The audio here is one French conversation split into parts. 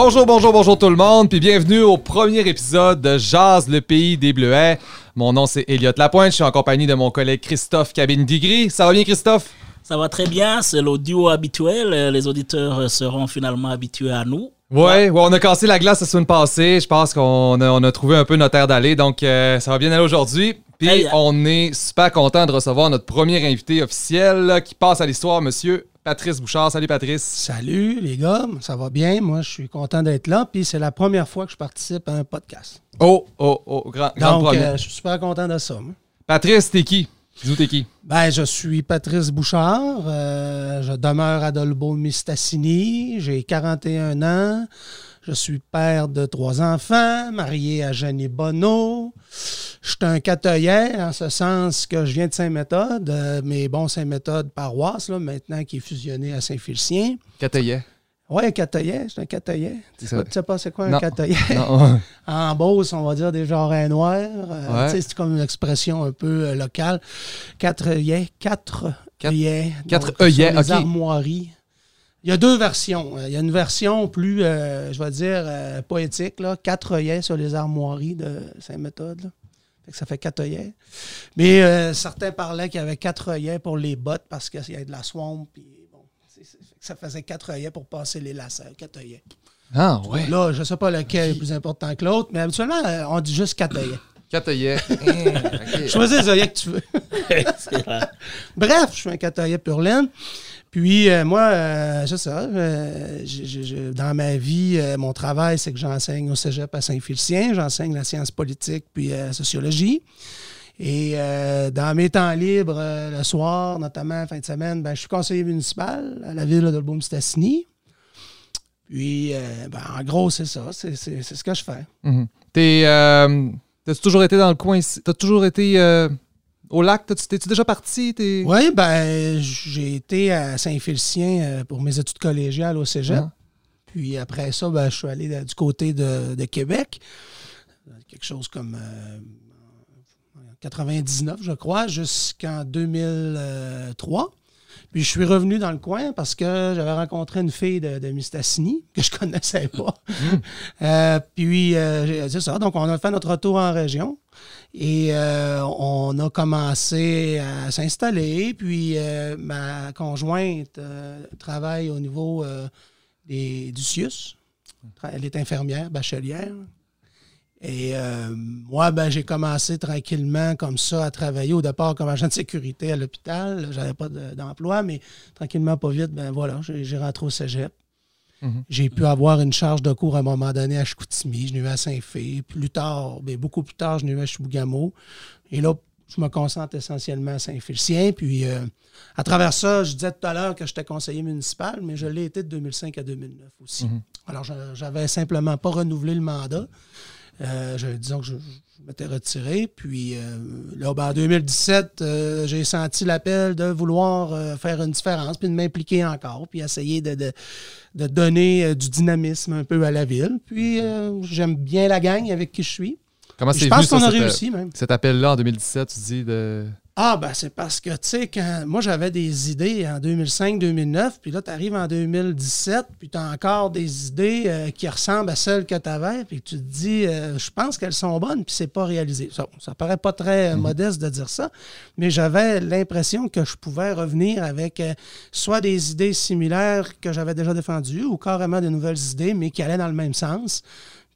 Bonjour, bonjour, bonjour tout le monde, puis bienvenue au premier épisode de Jazz, le pays des Bleuets. Mon nom c'est Elliot Lapointe, je suis en compagnie de mon collègue Christophe Cabine-Digri. Ça va bien Christophe? Ça va très bien, c'est l'audio habituel. Euh, Les auditeurs seront finalement habitués à nous. Ouais, ouais, on a cassé la glace la semaine passée. Je pense qu'on a, on a trouvé un peu notre air d'aller, donc euh, ça va bien aller aujourd'hui. Puis Hey, on est super content de recevoir notre premier invité officiel là, qui passe à l'histoire, monsieur Patrice Bouchard. Salut Patrice. Salut les gars, ça va bien? Moi, je suis content d'être là. Puis c'est la première fois que je participe à un podcast. Oh, oh, oh, grand, grand Donc, euh, je suis super content de ça. moi. Patrice, t'es qui? Dis-nous t'es qui? Ben, je suis Patrice Bouchard. euh, je demeure à Dolbeau-Mistassini. J'ai 41 ans. Je suis père de trois enfants, marié à Jenny Bonneau. Je suis un catoyen, en ce sens que je viens de Saint-Méthode, euh, mais bon, Saint-Méthode paroisse, là, maintenant qui est fusionné à Saint-Félicien. Cataillet. Oui, un catoyen, c'est un catoyen. Tu sais, pas c'est quoi un? Non. En Beauce, on va dire des genres noirs. Euh, Ouais. C'est comme une expression un peu euh, locale. Quatre œillets. Quatre, œillets. quatre œillets, sur les ok. armoiries. Il y a deux versions. Il y a une version plus, euh, je vais dire, poétique. Là. Quatre œillets sur les armoiries de Saint-Méthode. ça fait quatre œillets. Mais certains parlaient qu'il y avait quatre œillets pour les bottes parce qu'il y a de la swamp. Puis bon, c'est- c'est- fait que ça faisait quatre œillets pour passer les lacets. Quatre œillets. Ah, ouais. Là, je ne sais pas lequel est plus important que l'autre, mais habituellement, euh, on dit juste quatre œillets. Cataillet. Ok. Choisis les œillets que tu veux. Bref, je suis un quatre œillets pur laine. Puis euh, moi, euh, c'est ça. euh, j'ai- j'ai- j'ai- dans ma vie, euh, mon travail, c'est que j'enseigne au cégep à Saint-Félicien. J'enseigne la science politique puis la sociologie. Et euh, dans mes temps libres, euh, le soir, notamment fin de semaine, ben, je suis conseiller municipal à la ville de Beaume-Stassini. Puis, euh, ben, en gros, c'est ça. C'est c'est- c'est ce que je fais. Mhm. T'es. T'as-tu toujours été dans le coin ici? T'as toujours été au lac? T'es-tu déjà parti? Oui, ben, j'ai été à Saint-Félicien pour mes études collégiales au cégep. Ah. Puis après ça, ben, je suis allé du côté de, de Québec. Quelque chose comme 99, je crois, jusqu'en 2003. Puis je suis revenu dans le coin parce que j'avais rencontré une fille de, de Mistassini que je connaissais pas. Euh, puis euh, c'est ça. Donc on a fait notre retour en région et euh, on a commencé à s'installer. Puis ma conjointe travaille au niveau des, du CIUS. Elle est infirmière, bachelière. Et euh, moi, ben, j'ai commencé tranquillement comme ça à travailler au départ comme agent de sécurité à l'hôpital. J'avais pas de- d'emploi, mais tranquillement, pas vite, ben voilà, j'ai rentré au cégep. Mhm. J'ai pu avoir une charge de cours à un moment donné à Chicoutimi, je n'ai eu à Saint-Fé. Plus tard, ben, beaucoup plus tard, je n'ai eu à Chibougamau. Et là, je me concentre essentiellement à Saint-Félicien. Puis, euh, à travers ça, je disais tout à l'heure que j'étais conseiller municipal, mais je l'ai été de 2005 à 2009 aussi. Mhm. Alors, je- j'avais simplement pas renouvelé le mandat. Euh, je- disons que je, je m'étais retiré. Puis euh, là, ben, en 2017, euh, j'ai senti l'appel de vouloir faire une différence, puis de m'impliquer encore, puis essayer de, de- de donner du dynamisme un peu à la ville. Puis euh, j'aime bien la gang avec qui je suis. Comment c'est je pense qu'on a réussi même. cet appel-là en 2017, tu dis de. Ah, ben c'est parce que, tu sais, quand moi j'avais des idées en 2005-2009, puis là, tu arrives en 2017, puis tu as encore des idées euh, qui ressemblent à celles que tu avais, puis tu te dis, euh, je pense qu'elles sont bonnes, puis c'est pas réalisé. Ça, ça paraît pas très euh, modeste de dire ça, mais j'avais l'impression que je pouvais revenir avec soit des idées similaires que j'avais déjà défendues, ou carrément de nouvelles idées, mais qui allaient dans le même sens.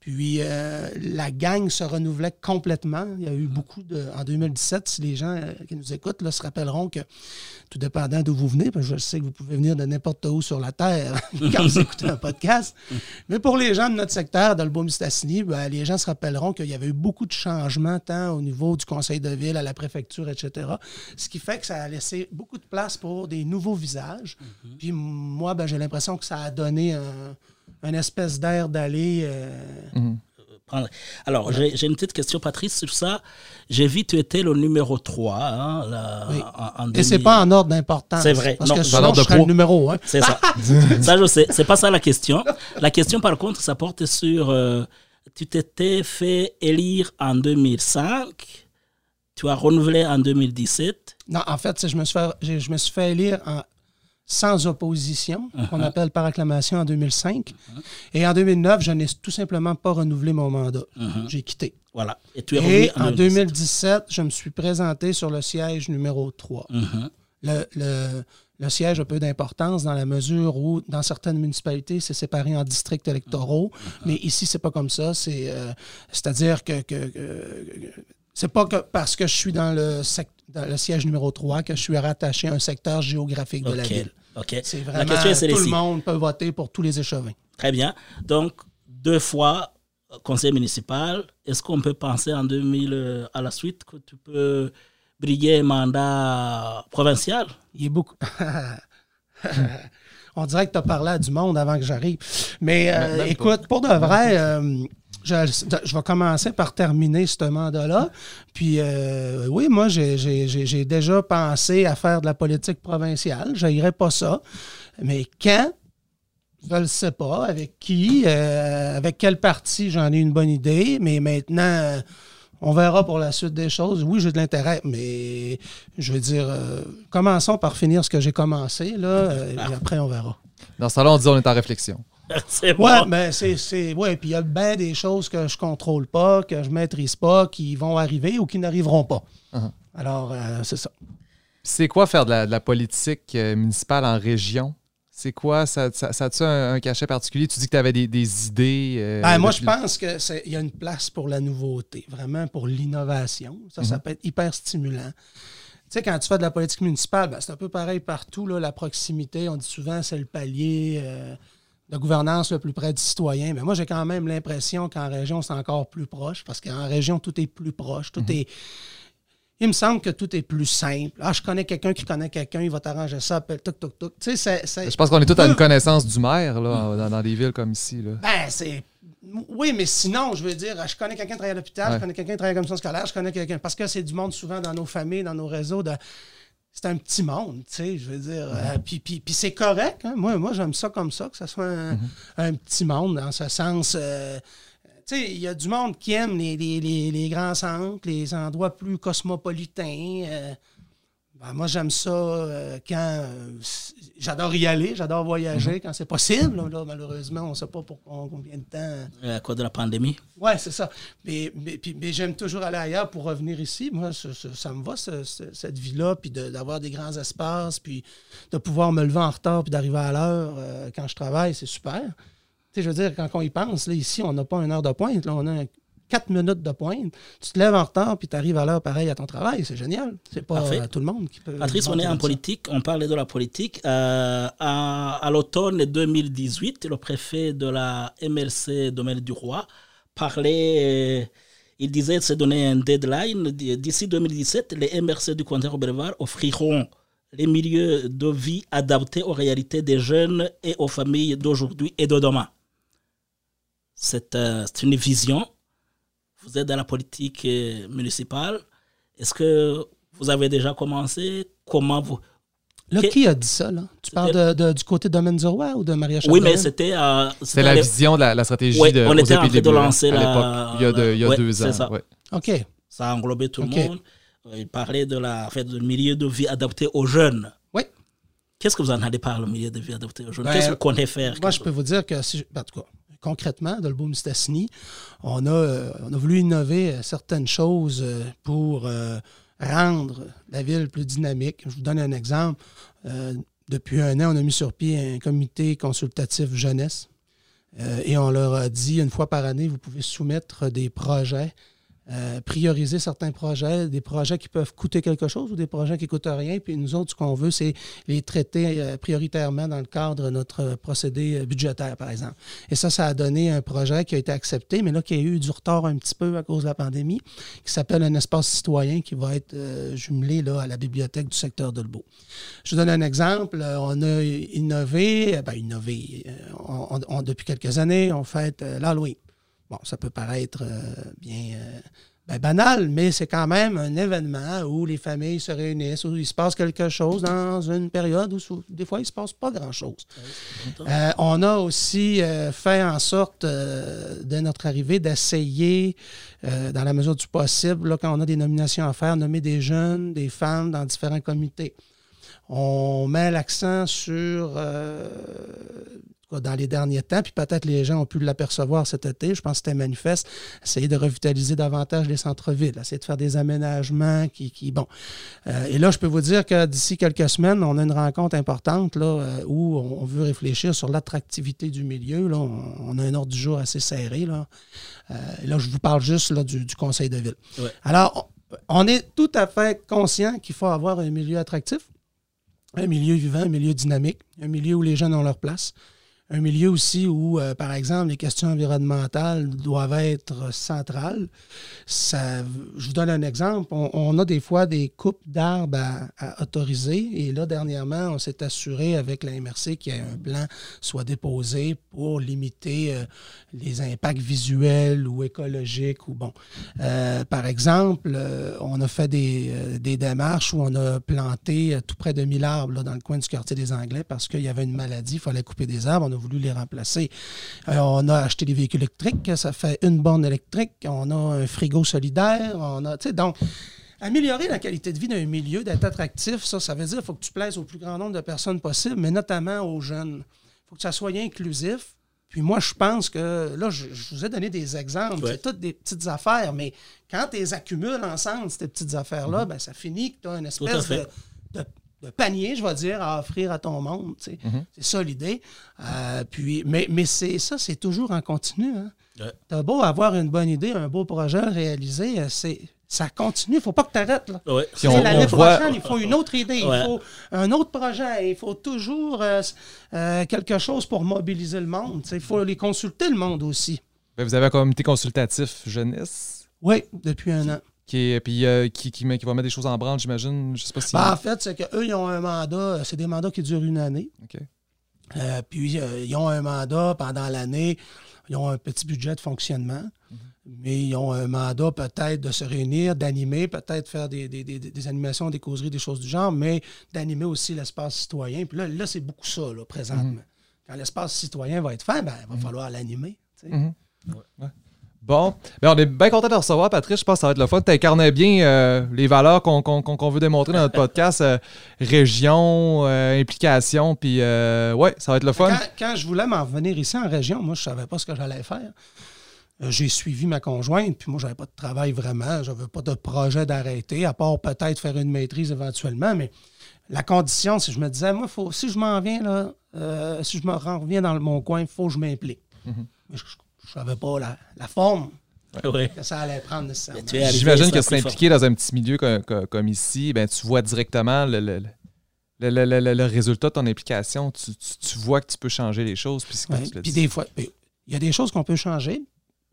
Puis euh, la gang se renouvelait complètement. Il y a eu beaucoup de. En 2017, si les gens euh, qui nous écoutent là, se rappelleront que, tout dépendant d'où vous venez, parce que je sais que vous pouvez venir de n'importe où sur la Terre quand vous écoutez un podcast, mais pour les gens de notre secteur, dans le Beau-Mistassini, ben, les gens se rappelleront qu'il y avait eu beaucoup de changements, tant au niveau du conseil de ville, à la préfecture, etc. Ce qui fait que ça a laissé beaucoup de place pour des nouveaux visages. Puis moi, ben, j'ai l'impression que ça a donné un, un espèce d'air d'aller. euh, Prendre- Alors, j'ai j'ai une petite question, Patrice, sur ça. J'ai vu tu étais le numéro 3. Hein, là, Oui. en, en Et c'est 2000. pas en ordre d'importance. C'est vrai. Parce Non, que en sinon, ordre je de serais le numéro. C'est ça. ça, je sais. C'est pas ça la question. La question, par contre, ça porte sur. euh, tu t'étais fait élire en 2005. Tu as renouvelé en 2017. Non, en fait, c'est- je me suis fait, j'ai- je me suis fait élire en sans opposition, qu'on appelle par acclamation en 2005. Et en 2009, je n'ai tout simplement pas renouvelé mon mandat. J'ai quitté. Voilà. Et tu es Et revenu en 2017, je me suis présenté sur le siège numéro 3. Mhm. Le, le- le siège a peu d'importance dans la mesure où, dans certaines municipalités, c'est séparé en districts électoraux. Mais ici, c'est pas comme ça. C'est, euh, c'est-à-dire que, que- que- c'est pas que parce que je suis dans le, sec- dans le siège numéro 3 que je suis rattaché à un secteur géographique de la ville. Ok. C'est La vraiment question est tout le monde peut voter pour tous les échevins. Très bien. Donc, deux fois euh, conseil municipal. Est-ce qu'on peut penser en 2000 euh, à la suite que tu peux briguer un mandat provincial? Il est beaucoup. On dirait que tu as parlé à du monde avant que j'arrive. Mais euh, écoute, pour de vrai, euh, je, je vais commencer par terminer ce mandat-là. Puis euh, oui, moi, j'ai- déjà pensé à faire de la politique provinciale. Je n'irai pas ça. Mais quand? Je ne le sais pas. Avec qui? euh, avec quel parti? J'en ai une bonne idée. Mais maintenant, euh, on verra pour la suite des choses. Oui, j'ai de l'intérêt, mais je veux dire, euh, commençons par finir ce que j'ai commencé, là, et après, on verra. Dans ce temps-là, on dit on est en réflexion. C'est bon. Ouais, mais c'est. c'est ouais, puis il y a bien des choses que je contrôle pas, que je maîtrise pas, qui vont arriver ou qui n'arriveront pas. Uh-huh. Alors, euh, c'est ça. C'est quoi faire de la, de la politique euh, municipale en région? C'est quoi? Ça, ça, ça a-tu un, un cachet particulier? Tu dis que tu avais des, des idées. euh, Ben, moi, je pense qu'il y a une place pour la nouveauté, vraiment pour l'innovation. Ça, ça peut être hyper stimulant. Tu sais, quand tu fais de la politique municipale, ben, c'est un peu pareil partout. Là, la proximité, on dit souvent, c'est le palier euh, de gouvernance le plus près du citoyen. Mais moi, j'ai quand même l'impression qu'en région, c'est encore plus proche, parce qu'en région, tout est plus proche. Tout est. Il me semble que tout est plus simple. Ah, je connais quelqu'un qui connaît quelqu'un, il va t'arranger ça, appelle tuc, tuc, tuc. Tu sais, c'est- c'est- Je pense qu'on est tous à une connaissance du maire là, dans, dans des villes comme ici. Là. ben, c'est. Oui, mais sinon, je veux dire, je connais quelqu'un qui travaille à l'hôpital, Ouais. je connais quelqu'un qui travaille à la commission scolaire, je connais quelqu'un. Parce que c'est du monde souvent dans nos familles, dans nos réseaux. De... C'est un petit monde, tu sais, je veux dire. euh, puis puis- puis c'est correct. hein. Moi, moi j'aime ça comme ça, que ce soit un, un petit monde, dans ce sens. euh, tu sais, il y a du monde qui aime les, les- les- les grands centres, les endroits plus cosmopolitains. euh, ben, moi, j'aime ça euh, quand. euh, j'adore y aller, j'adore voyager quand c'est possible. Là, Là, malheureusement, on ne sait pas pour combien de temps. Euh, À cause de la pandémie? Ouais, c'est ça. Mais, mais, mais j'aime toujours aller ailleurs pour revenir ici. Moi, ça, ça- ça me va, ce- ce- cette vie-là, puis de- d'avoir des grands espaces, puis de pouvoir me lever en retard, puis d'arriver à l'heure euh, quand je travaille, c'est super. Tu sais, je veux dire, quand on y pense, là, ici, on n'a pas une heure de pointe, là, on a quatre minutes de pointe. Tu te lèves en retard, puis tu arrives à l'heure pareil à ton travail. C'est génial. C'est pas Parfait. euh, tout le monde qui peut. Patrice, on est en politique, on parlait de la politique. Euh, à à l'automne 2018, le préfet de la MRC Domaine du Roi parlait, euh, il disait se donner un deadline. D'ici 2017, les MRC du comté Robert offriront les milieux de vie adaptés aux réalités des jeunes et aux familles d'aujourd'hui et de demain. C'est euh, c'est une vision. Vous êtes dans la politique euh, municipale. Est-ce que vous avez déjà commencé? Comment vous... Là, qui a dit ça, là? Tu parles de- de- du côté de Domaine du Roi ou de Maria Oui, mais c'était... euh, C'est la vision de la, la stratégie Ouais, de on était en train de lancer à la- l'époque, il y a, de- il y a Ouais, deux c'est ans. ça. ouais. OK. Ça a englobé tout le monde. Euh, Il parlait de la fait, du milieu de vie adapté aux jeunes. Oui. Qu'est-ce que vous entendez par le milieu de vie adapté aux jeunes? Ben, Qu'est-ce que vous comptez faire? Moi, je peux vous dire que, si je- ben, en tout cas, concrètement, de le Mistassini, on a, euh, on a voulu innover euh, certaines choses euh, pour rendre la ville plus dynamique. Je vous donne un exemple. Depuis un an, on a mis sur pied un comité consultatif jeunesse et on leur a dit une fois par année, vous pouvez soumettre des projets. Euh, prioriser certains projets, des projets qui peuvent coûter quelque chose ou des projets qui ne coûtent rien. Puis nous autres, ce qu'on veut, c'est les traiter euh, prioritairement dans le cadre de notre procédé euh, budgétaire, par exemple. Et ça, ça a donné un projet qui a été accepté, mais là, qui a eu du retard un petit peu à cause de la pandémie, qui s'appelle un espace citoyen qui va être euh, jumelé là, à la bibliothèque du secteur de Lebeau. Je vous donne un exemple. On a innové, ben, innové, on- on- on- depuis quelques années, on fête l'Halloween. Bon, ça peut paraître euh, bien euh, ben, banal, mais c'est quand même un événement où les familles se réunissent, où il se passe quelque chose dans une période où des fois il ne se passe pas grand-chose. Euh, on a aussi fait en sorte, dès notre arrivée, d'essayer, dans la mesure du possible, là, quand on a des nominations à faire, nommer des jeunes, des femmes dans différents comités. On met l'accent sur, euh, dans les derniers temps, puis peut-être les gens ont pu l'apercevoir cet été, je pense que c'était manifeste, essayer de revitaliser davantage les centres-villes, essayer de faire des aménagements qui... qui bon. Euh, et là, je peux vous dire que d'ici quelques semaines, on a une rencontre importante là, euh, où on veut réfléchir sur l'attractivité du milieu. Là. On, a un ordre du jour assez serré. Là, euh, là je vous parle juste là, du, conseil de ville. Alors, on est tout à fait conscient qu'il faut avoir un milieu attractif, un milieu vivant, un milieu dynamique, un milieu où les jeunes ont leur place, un milieu aussi où, euh, par exemple, les questions environnementales doivent être centrales. Ça, je vous donne un exemple. On, a des fois des coupes d'arbres à, autoriser. Et là, dernièrement, on s'est assuré avec la MRC qu'il y ait un plan soit déposé pour limiter euh, les impacts visuels ou écologiques. Ou bon. Euh, par exemple, on a fait des, des, démarches où on a planté tout près de 1000 arbres dans le coin du quartier des Anglais parce qu'il y avait une maladie, il fallait couper des arbres. On a voulu les remplacer. Euh, on a acheté des véhicules électriques, ça fait une borne électrique, on a un frigo solidaire, on a, donc, améliorer la qualité de vie d'un milieu, d'être attractif, ça, ça veut dire qu'il faut que tu plaises au plus grand nombre de personnes possible, mais notamment aux jeunes. Il faut que ça soit inclusif. Puis moi, je pense que, là, je, vous ai donné des exemples, c'est toutes des petites affaires, mais quand tu les accumules ensemble, ces petites affaires-là, mm-hmm. ben, ça finit que tu as une espèce de, de panier, je vais dire, à offrir à ton monde. Mhm. C'est ça l'idée. Euh, puis, mais mais c'est ça, c'est toujours en continu. Hein. Tu as beau avoir une bonne idée, un beau projet réalisé, euh, c'est ça continue. Il ne faut pas que tu arrêtes. L'année prochaine, il faut une autre idée, il faut un autre projet, il faut toujours euh, quelque chose pour mobiliser le monde. Il faut les consulter, le monde aussi. Ben, vous avez un comité consultatif jeunesse? Oui, depuis un an. Qui, puis euh, qui, qui, qui, va mettre des choses en branle, j'imagine. Je sais pas si. Ben, en fait, c'est qu'eux, ils ont un mandat, c'est des mandats qui durent une année. Euh, puis, euh, ils ont un mandat pendant l'année, ils ont un petit budget de fonctionnement, mhm. mais ils ont un mandat peut-être de se réunir, d'animer, peut-être faire des, des, des, des, animations, des causeries, des choses du genre, mais d'animer aussi l'espace citoyen. Puis là, là c'est beaucoup ça, là, présentement. Mhm. Quand l'espace citoyen va être fait, ben, il va mhm. falloir l'animer. Ouais. Bon, ben on est bien content de recevoir, Patrice. Je pense que ça va être le fun. Tu incarnais bien euh, les valeurs qu'on veut démontrer dans notre podcast euh, région, euh, implication, puis ouais, ça va être le fun. Quand, je voulais m'en venir ici en région, moi, je savais pas ce que j'allais faire. J'ai suivi ma conjointe, puis moi, j'avais pas de travail vraiment. J'avais pas de projet d'arrêter, à part peut-être faire une maîtrise éventuellement, mais la condition, si je me disais, moi, faut, si je m'en viens là, si je me reviens dans mon coin, il faut que je m'implique. Je savais pas la, forme que ça allait prendre nécessairement. J'imagine que c'est impliqué dans un petit milieu comme, ici, ben, tu vois directement le, le, le, résultat de ton implication. Tu, tu, vois que tu peux changer les choses. Puis, des fois, il y a des choses qu'on peut changer,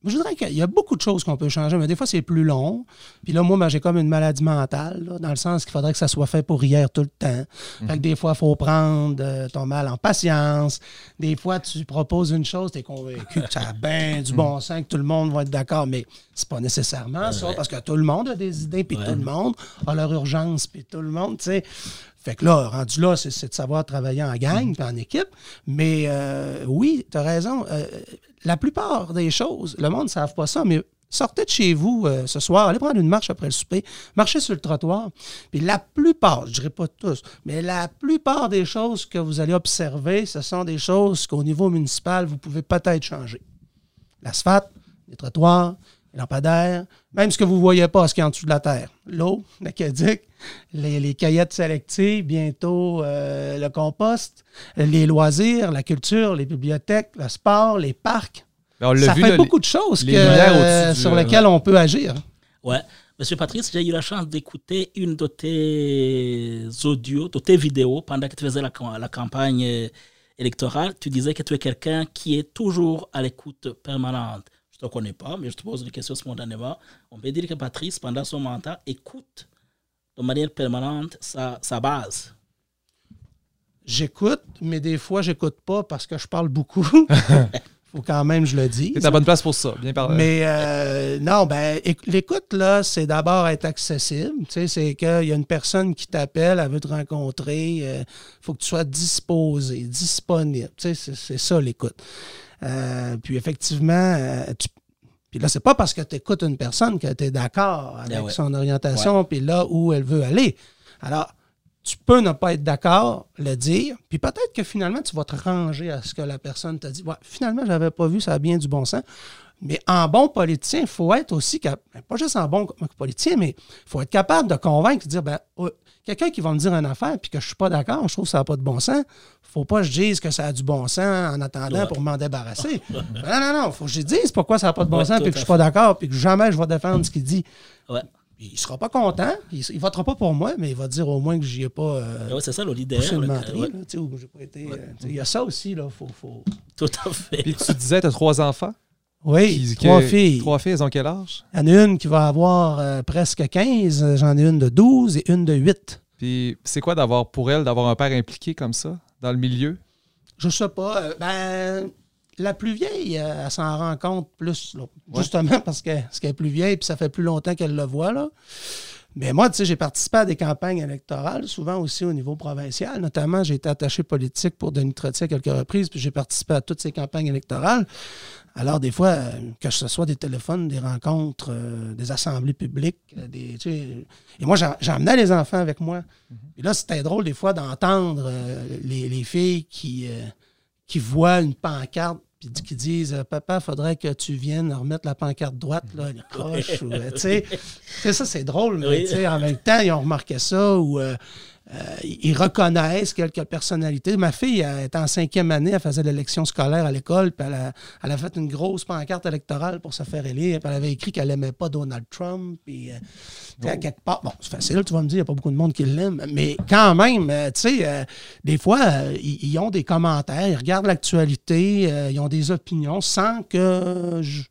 je voudrais qu'il y a beaucoup de choses qu'on peut changer, mais des fois, c'est plus long. Puis là, moi, ben, j'ai comme une maladie mentale, dans le sens qu'il faudrait que ça soit fait pour hier tout le temps. Fait que mhm. des fois, il faut prendre euh, ton mal en patience. Des fois, tu proposes une chose, tu es convaincu que ça a bien du bon mhm. sens, que tout le monde va être d'accord, mais c'est pas nécessairement ça, parce que tout le monde a des idées, puis tout le monde a leur urgence, puis tout le monde, tu sais. Fait que là, rendu là, c'est de savoir travailler en gang, puis en équipe. Mais euh, oui, tu as raison. Euh, la plupart des choses, le monde ne savent pas ça, mais sortez de chez vous euh, ce soir, allez prendre une marche après le souper, marchez sur le trottoir. Puis la plupart, je ne dirais pas tous, mais la plupart des choses que vous allez observer, ce sont des choses qu'au niveau municipal, vous pouvez peut-être changer. L'asphalte, les trottoirs, lampadaires, même ce que vous ne voyez pas, ce qui est en dessous de la terre. L'eau, l'aqueduc, les, les caillettes sélectives, bientôt euh, le compost, les loisirs, la culture, les bibliothèques, le sport, les parcs. ça fait beaucoup de choses sur lesquelles on peut agir. Ouais. Monsieur Patrice, j'ai eu la chance d'écouter une de tes audios, de tes vidéos pendant que tu faisais la, la campagne électorale. Tu disais que tu es quelqu'un qui est toujours à l'écoute permanente te connais pas, mais je te pose une question spontanément. On peut dire que Patrice, pendant son mandat, écoute de manière permanente sa, sa base. J'écoute, mais des fois, j'écoute pas parce que je parle beaucoup. faut quand même je le dise. C'est la bonne place pour ça, bien parlé. Mais euh, non, ben l'écoute, là, c'est d'abord être accessible. Tu sais, c'est qu'il y a une personne qui t'appelle, elle veut te rencontrer, il euh, faut que tu sois disposé, disponible. Tu sais, c'est ça l'écoute. Euh, puis effectivement, euh, puis là, c'est pas parce que tu écoutes une personne que tu es d'accord avec ben son orientation, puis là où elle veut aller. Alors, tu peux ne pas être d'accord, le dire, puis peut-être que finalement, tu vas te ranger à ce que la personne t'a dit. Ouais, finalement, je n'avais pas vu, ça a bien du bon sens. Mais en bon politicien, il faut être aussi, ben, pas juste en bon politicien, mais il faut être capable de convaincre, de dire, ben, quelqu'un qui va me dire une affaire puis que je ne suis pas d'accord, je trouve que ça n'a pas de bon sens, faut pas que je dise que ça a du bon sens en attendant pour m'en débarrasser. non, non, non, faut que je dise pourquoi ça n'a pas de bon sens puis que je ne suis pas d'accord puis que jamais je vais défendre ce qu'il dit. Ouais il sera pas content, il, ne votera pas pour moi, mais il va dire au moins que j'y ai pas. Euh, c'est ça, le leader. il y a ça aussi, là. Faut, faut... Tout à fait. Puis tu disais, tu as trois enfants? Oui, trois filles. Trois filles, elles ont quel âge? Il y en a une qui va avoir euh, presque 15, j'en ai une de 12 et une de 8. Puis c'est quoi d'avoir pour elle, d'avoir un père impliqué comme ça, dans le milieu? Je sais pas. Euh, ben, la plus vieille, euh, elle s'en rend compte plus, justement parce qu'elle est plus vieille et ça fait plus longtemps qu'elle le voit. Là. Mais moi, tu sais, j'ai participé à des campagnes électorales, souvent aussi au niveau provincial. Notamment, j'ai été attaché politique pour Denis Trottier à quelques reprises, puis j'ai participé à toutes ces campagnes électorales. Alors, des fois, euh, que ce soit des téléphones, des rencontres, euh, des assemblées publiques, des, tu sais, et moi, j'emmenais les enfants avec moi. Mm-hmm. Et là, c'était drôle des fois d'entendre les, les, filles qui, qui voient une pancarte puis qui disent euh, Papa, faudrait que tu viennes remettre la pancarte droite, là, elle croche. Euh, tu sais, ça, c'est drôle, mais en même temps, ils ont remarqué ça ou euh, euh, ils reconnaissent quelques personnalités. Ma fille elle était en cinquième année, elle faisait l'élection scolaire à l'école, puis elle a, fait une grosse pancarte électorale pour se faire élire, puis elle avait écrit qu'elle n'aimait pas Donald Trump, puis à quelque part, bon, c'est facile, tu vas me dire, il n'y a pas beaucoup de monde qui l'aime, mais quand même, tu sais, des fois, ils, ont des commentaires, ils regardent l'actualité, ils ont des opinions sans que je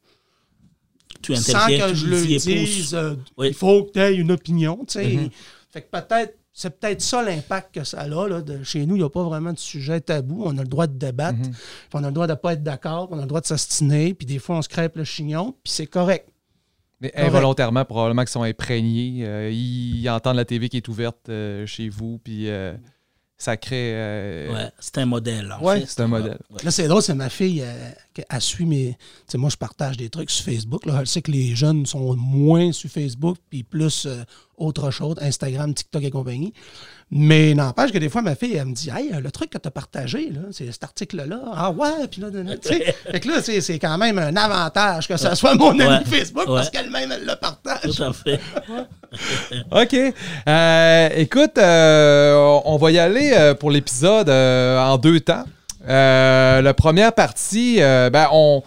sans que je le dise, il faut que tu aies une opinion, tu sais. Mm-hmm. Fait que peut-être c'est peut-être ça l'impact que ça a. Là, chez nous, il n'y a pas vraiment de sujet tabou. On a le droit de débattre, mhm. on a le droit de ne pas être d'accord, on a le droit de s'astiner, puis des fois, on se crêpe le chignon, puis c'est correct. Mais involontairement, probablement qu'ils sont imprégnés. Euh, ils entendent la TV qui est ouverte euh, chez vous, puis euh, ça crée. Ouais, c'est un modèle. Oui, c'est un modèle. Là, c'est drôle, c'est ma fille, elle, suit mes. Sais, moi, je partage des trucs sur Facebook. Là. Elle sait que les jeunes sont moins sur Facebook, puis plus autre chose, Instagram, TikTok et compagnie. Mais n'empêche que des fois, ma fille, elle me dit Hey, le truc que tu as partagé, c'est cet article-là. Ah ouais, puis là, tu sais. fait que là, c'est quand même un avantage que ce soit mon ami Facebook parce qu'elle-même, elle le partage. Tout à fait. OK. Euh, écoute, euh, on va y aller euh, pour l'épisode en deux temps. la première partie, ben, on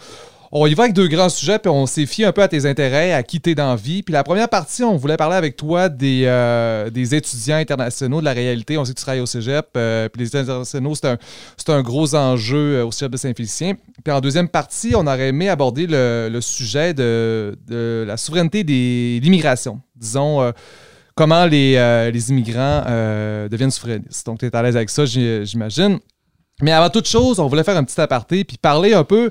on y va avec deux grands sujets, puis on s'est fié un peu à tes intérêts, à qui t'es. Puis la première partie, on voulait parler avec toi des, euh, des étudiants internationaux, de la réalité. On sait que tu travailles au cégep, euh, puis les étudiants internationaux, c'est un, un, gros enjeu euh, au cégep de Saint-Félicien. Puis en deuxième partie, on aurait aimé aborder le, sujet de, la souveraineté de l'immigration. Disons comment les, les immigrants deviennent souverainistes. Donc, tu es à l'aise avec ça, j'imagine. Mais avant toute chose, on voulait faire un petit aparté puis parler un peu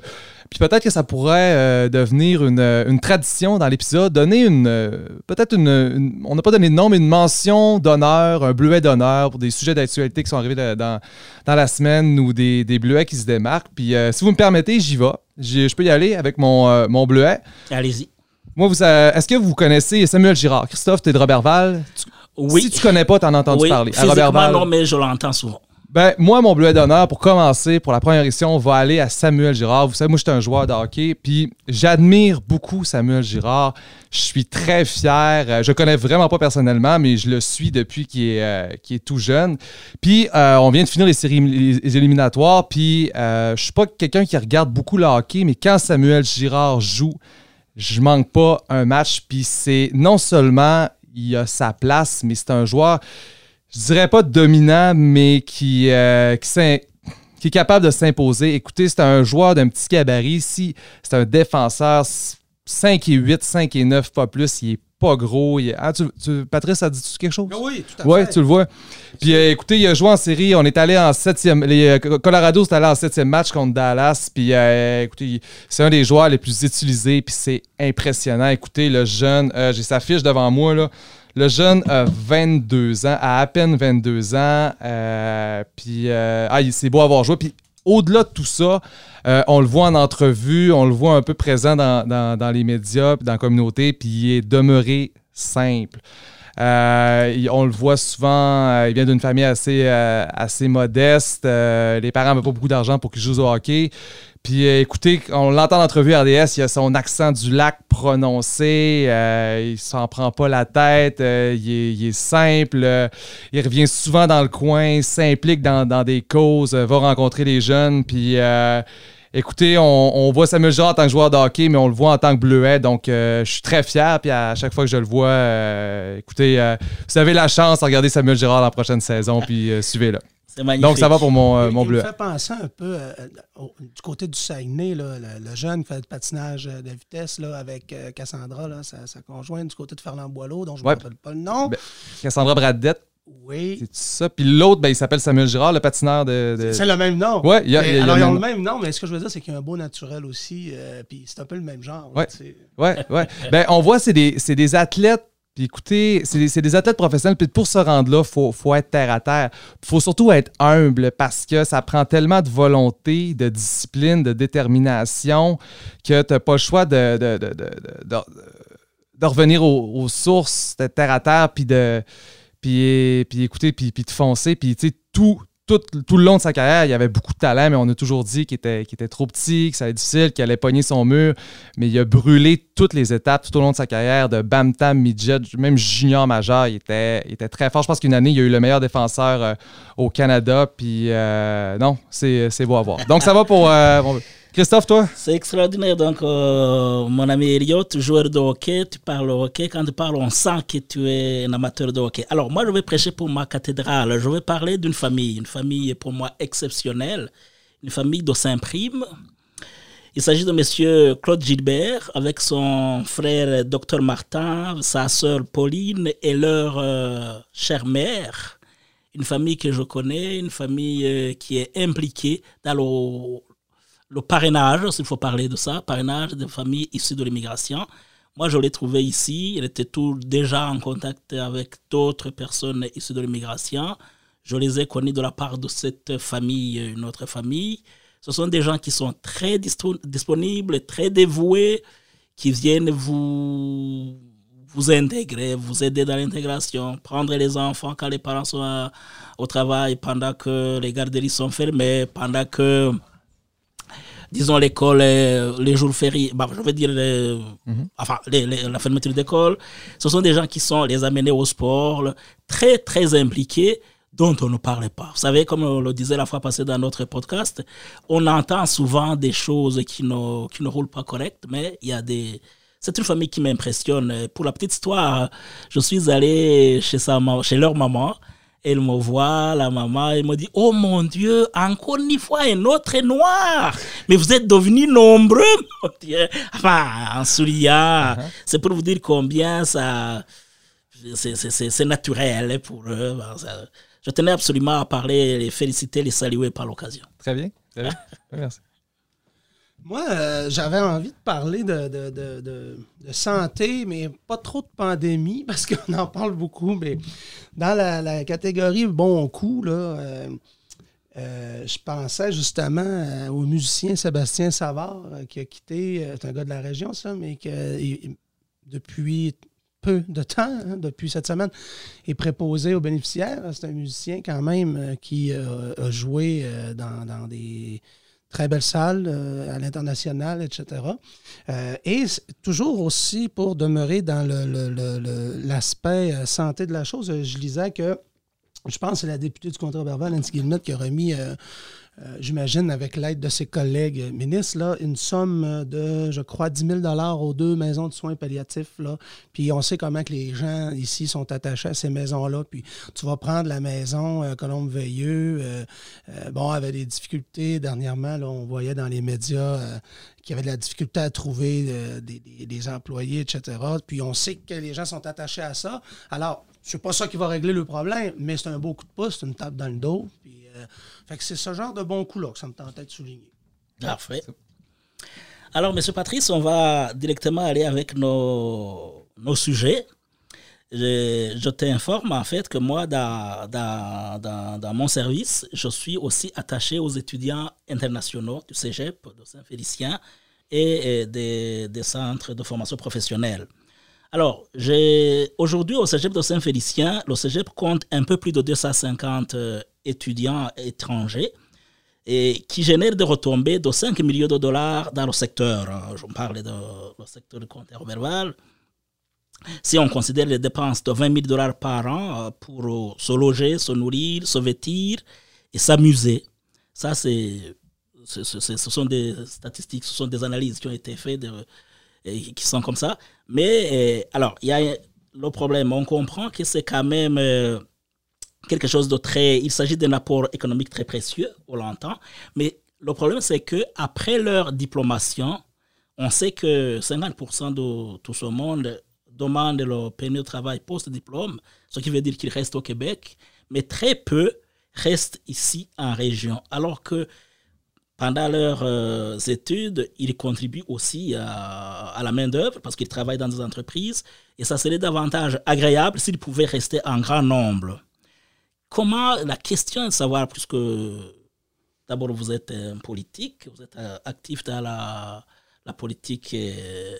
puis peut-être que ça pourrait euh, devenir euh, une, tradition dans l'épisode, donner une. Euh, peut-être une, On n'a pas donné de nom, mais une mention d'honneur, un bleuet d'honneur pour des sujets d'actualité qui sont arrivés dans, dans la semaine ou des, des bleuets qui se démarquent. Puis si vous me permettez, j'y vais. Je peux y aller avec mon, mon bleuet. Allez-y. Moi, vous, est-ce que vous connaissez Samuel Girard? Christophe, tu es de Robertval? Oui. Si tu connais pas, tu en as entendu parler. À Robertval. non, mais je l'entends souvent. Ben, moi, mon bleuet d'honneur, pour commencer, pour la première édition, va aller à Samuel Girard. Vous savez, moi, je suis un joueur de hockey, puis j'admire beaucoup Samuel Girard. Je suis très fier. Euh, je connais vraiment pas personnellement, mais je le suis depuis qu'il est, euh, est tout jeune. Puis, euh, on vient de finir les séries éliminatoires, puis je suis pas quelqu'un qui regarde beaucoup le hockey, mais quand Samuel Girard joue, je manque pas un match, puis c'est non seulement il a sa place, mais c'est un joueur je dirais pas dominant, mais qui, euh, qui, est capable de s'imposer. Écoutez, c'est un joueur d'un petit gabarit. Si c'est un défenseur 5 et 8, 5 et 9, pas plus, il est pas gros. Ah, Patrice, ça dit quelque chose? Oui, tout à ouais, tu le vois. Puis euh, écoutez, il a joué en série. On est allé en septième. Les, euh, Colorado, c'est allé en septième match contre Dallas. Puis écoutez, c'est un des joueurs les plus utilisés. Puis c'est impressionnant. Écoutez, le jeune, j'ai sa fiche devant moi. là. Le jeune a 22 ans, a à peine 22 ans. Euh, puis, euh, ah, c'est beau avoir joué. Puis, au-delà de tout ça, euh, on le voit en entrevue, on le voit un peu présent dans, les médias, dans la communauté, puis il est demeuré simple. Euh, on le voit souvent, il vient d'une famille assez, assez modeste. les parents n'avaient pas beaucoup d'argent pour qu'il joue au hockey. Puis écoutez, on l'entend en entrevue RDS, il a son accent du lac prononcé, il s'en prend pas la tête, il est, simple, il revient souvent dans le coin, s'implique dans, dans, des causes, va rencontrer les jeunes, puis Écoutez, on, voit Samuel Girard en tant que joueur de hockey, mais on le voit en tant que bleuet. Donc, euh, je suis très fier. Puis à chaque fois que je le vois, euh, écoutez, euh, vous avez la chance de regarder Samuel Girard la prochaine saison, puis suivez-le. Donc, ça va pour mon, mon bleuet. Il me fait penser un peu du côté du Saguenay, le, jeune qui fait le patinage de vitesse là, avec Cassandra, sa, conjointe, du côté de Fernand Boileau, dont je ne me rappelle pas le nom. Ben, Cassandra Bradette. Oui. C'est ça. Puis l'autre, ben, il s'appelle Samuel Girard, le patineur de. C'est le même nom. Oui, alors, ils ont le même nom, mais ce que je veux dire, c'est qu'il y a un beau naturel aussi. Euh, puis c'est un peu le même genre. Oui, oui. Ouais. ben, on voit, c'est des, des, athlètes. Puis écoutez, c'est des, athlètes professionnels. Puis pour se rendre là, il faut, faut, être terre à terre. Il faut surtout être humble parce que ça prend tellement de volonté, de discipline, de détermination que tu n'as pas le choix de, de, de, de revenir aux, sources, de terre à terre, puis de écouter, puis, puis de foncer. Puis, tu sais, tout, tout, le long de sa carrière, il avait beaucoup de talent, mais on a toujours dit qu'il était, trop petit, que ça allait difficile, qu'il allait pogner son mur. Mais il a brûlé toutes les étapes tout au long de sa carrière, de Bam-Tam, midget, même junior majeur. Il était, était très fort. Je pense qu'une année, il a eu le meilleur défenseur euh, au Canada. Puis, euh, non, c'est beau à voir. Donc, ça va pour. Euh, Christophe, toi? C'est extraordinaire. Donc, euh, mon ami Elliot, joueur de hockey, tu parles hockey. Quand tu parles, on sent que tu es un amateur de hockey. Alors, moi, je vais prêcher pour ma cathédrale. Je vais parler d'une famille, une famille pour moi exceptionnelle, une famille de Saint-Prime. Il s'agit de monsieur Claude Gilbert avec son frère Dr Martin, sa sœur Pauline et leur euh, chère mère. Une famille que je connais, une famille euh, qui est impliquée dans le, le parrainage, s'il faut parler de ça, parrainage de familles issues de l'immigration. Moi, je l'ai trouvé ici. Il était tout déjà en contact avec d'autres personnes issues de l'immigration. Je les ai connus de la part de cette famille, une autre famille. Ce sont des gens qui sont très disponibles, très dévoués, qui viennent vous, vous intégrer, vous aider dans l'intégration, prendre les enfants quand les parents sont au travail, pendant que les garderies sont fermées, pendant que disons, l'école, euh, les jours fériés, bah, je veux dire, mhm. enfin, la fermeture d'école, ce sont des gens qui sont les amenés au sport, très, très impliqués, dont on ne parlait pas. Vous savez, comme on le disait la fois passée dans notre podcast, on entend souvent des choses qui ne, qui ne roulent pas correct, mais il y a des... C'est une famille qui m'impressionne. Pour la petite histoire, je suis allé chez, sa, chez leur maman elle me voit, la maman, elle me dit, oh mon Dieu, encore une fois, un autre noir. Mais vous êtes devenus nombreux, mon Dieu. Enfin, en souriant, uh-huh. c'est pour vous dire combien ça, c'est naturel pour eux. Je tenais absolument à parler, les féliciter, les saluer par l'occasion. Très bien, très bien. Merci. Moi, euh, j'avais envie de parler de, de, santé, mais pas trop de pandémie, parce qu'on en parle beaucoup. Mais dans la, catégorie bon coup, là, euh, euh, je pensais justement au musicien Sébastien Savard, qui a quitté, c'est un gars de la région, ça, mais qui, depuis peu de temps, hein, depuis cette semaine, est préposé aux bénéficiaires. C'est un musicien quand même qui a joué dans des très belle salle euh, à l'international, etc. Euh, et toujours aussi pour demeurer dans l'aspect euh, santé de la chose, je lisais que, je pense c'est la députée du contrat verbal, Nancy Guillemette, qui a remis euh, j'imagine, avec l'aide de ses collègues ministres, là, une somme de, je crois, 10 000 aux deux maisons de soins palliatifs. Là. Puis on sait comment que les gens ici sont attachés à ces maisons-là. Puis tu vas prendre la maison euh, Colombe-Veilleux. Euh, euh, bon, avait des difficultés dernièrement. Là, on voyait dans les médias qu'il y avait de la difficulté à trouver des, employés, etc. Puis on sait que les gens sont attachés à ça. Alors, c'est pas ça qui va régler le problème, mais c'est un beau coup de pouce, une tape dans le dos. Puis que c'est ce genre de bon coup-là que ça me tentait de souligner. Parfait. Alors, M. Patrice, on va directement aller avec nos, nos sujets. Je, je t'informe en fait que moi, dans, dans, dans, mon service, je suis aussi attaché aux étudiants internationaux du Cégep, de Saint-Félicien et des, des centres de formation professionnelle. Alors, aujourd'hui, au cégep de Saint-Félicien, le cégep compte un peu plus de 250 euh, étudiants étrangers et qui génèrent des retombées de 5 millions de dollars dans le secteur. Je parle du secteur du compteur verbal. Si on considère les dépenses de 20 000 dollars par an euh, pour euh, se loger, se nourrir, se vêtir et s'amuser, ça, c'est, ce sont des statistiques, ce sont des analyses qui ont été faites de, et qui sont comme ça. Mais euh, alors, il y a le problème. On comprend que c'est quand même euh, quelque chose de très. Il s'agit d'un apport économique très précieux, on l'entend. Mais le problème, c'est que après leur diplomation, on sait que 50% de tout ce monde demande le permis de travail post-diplôme, ce qui veut dire qu'ils restent au Québec, mais très peu restent ici en région. Alors que pendant leurs euh, études, ils contribuent aussi à, la main-d'œuvre parce qu'ils travaillent dans des entreprises et ça serait davantage agréable s'ils pouvaient rester en grand nombre. Comment la question est de savoir, puisque d'abord vous êtes un politique, vous êtes euh, actif dans la, la politique euh,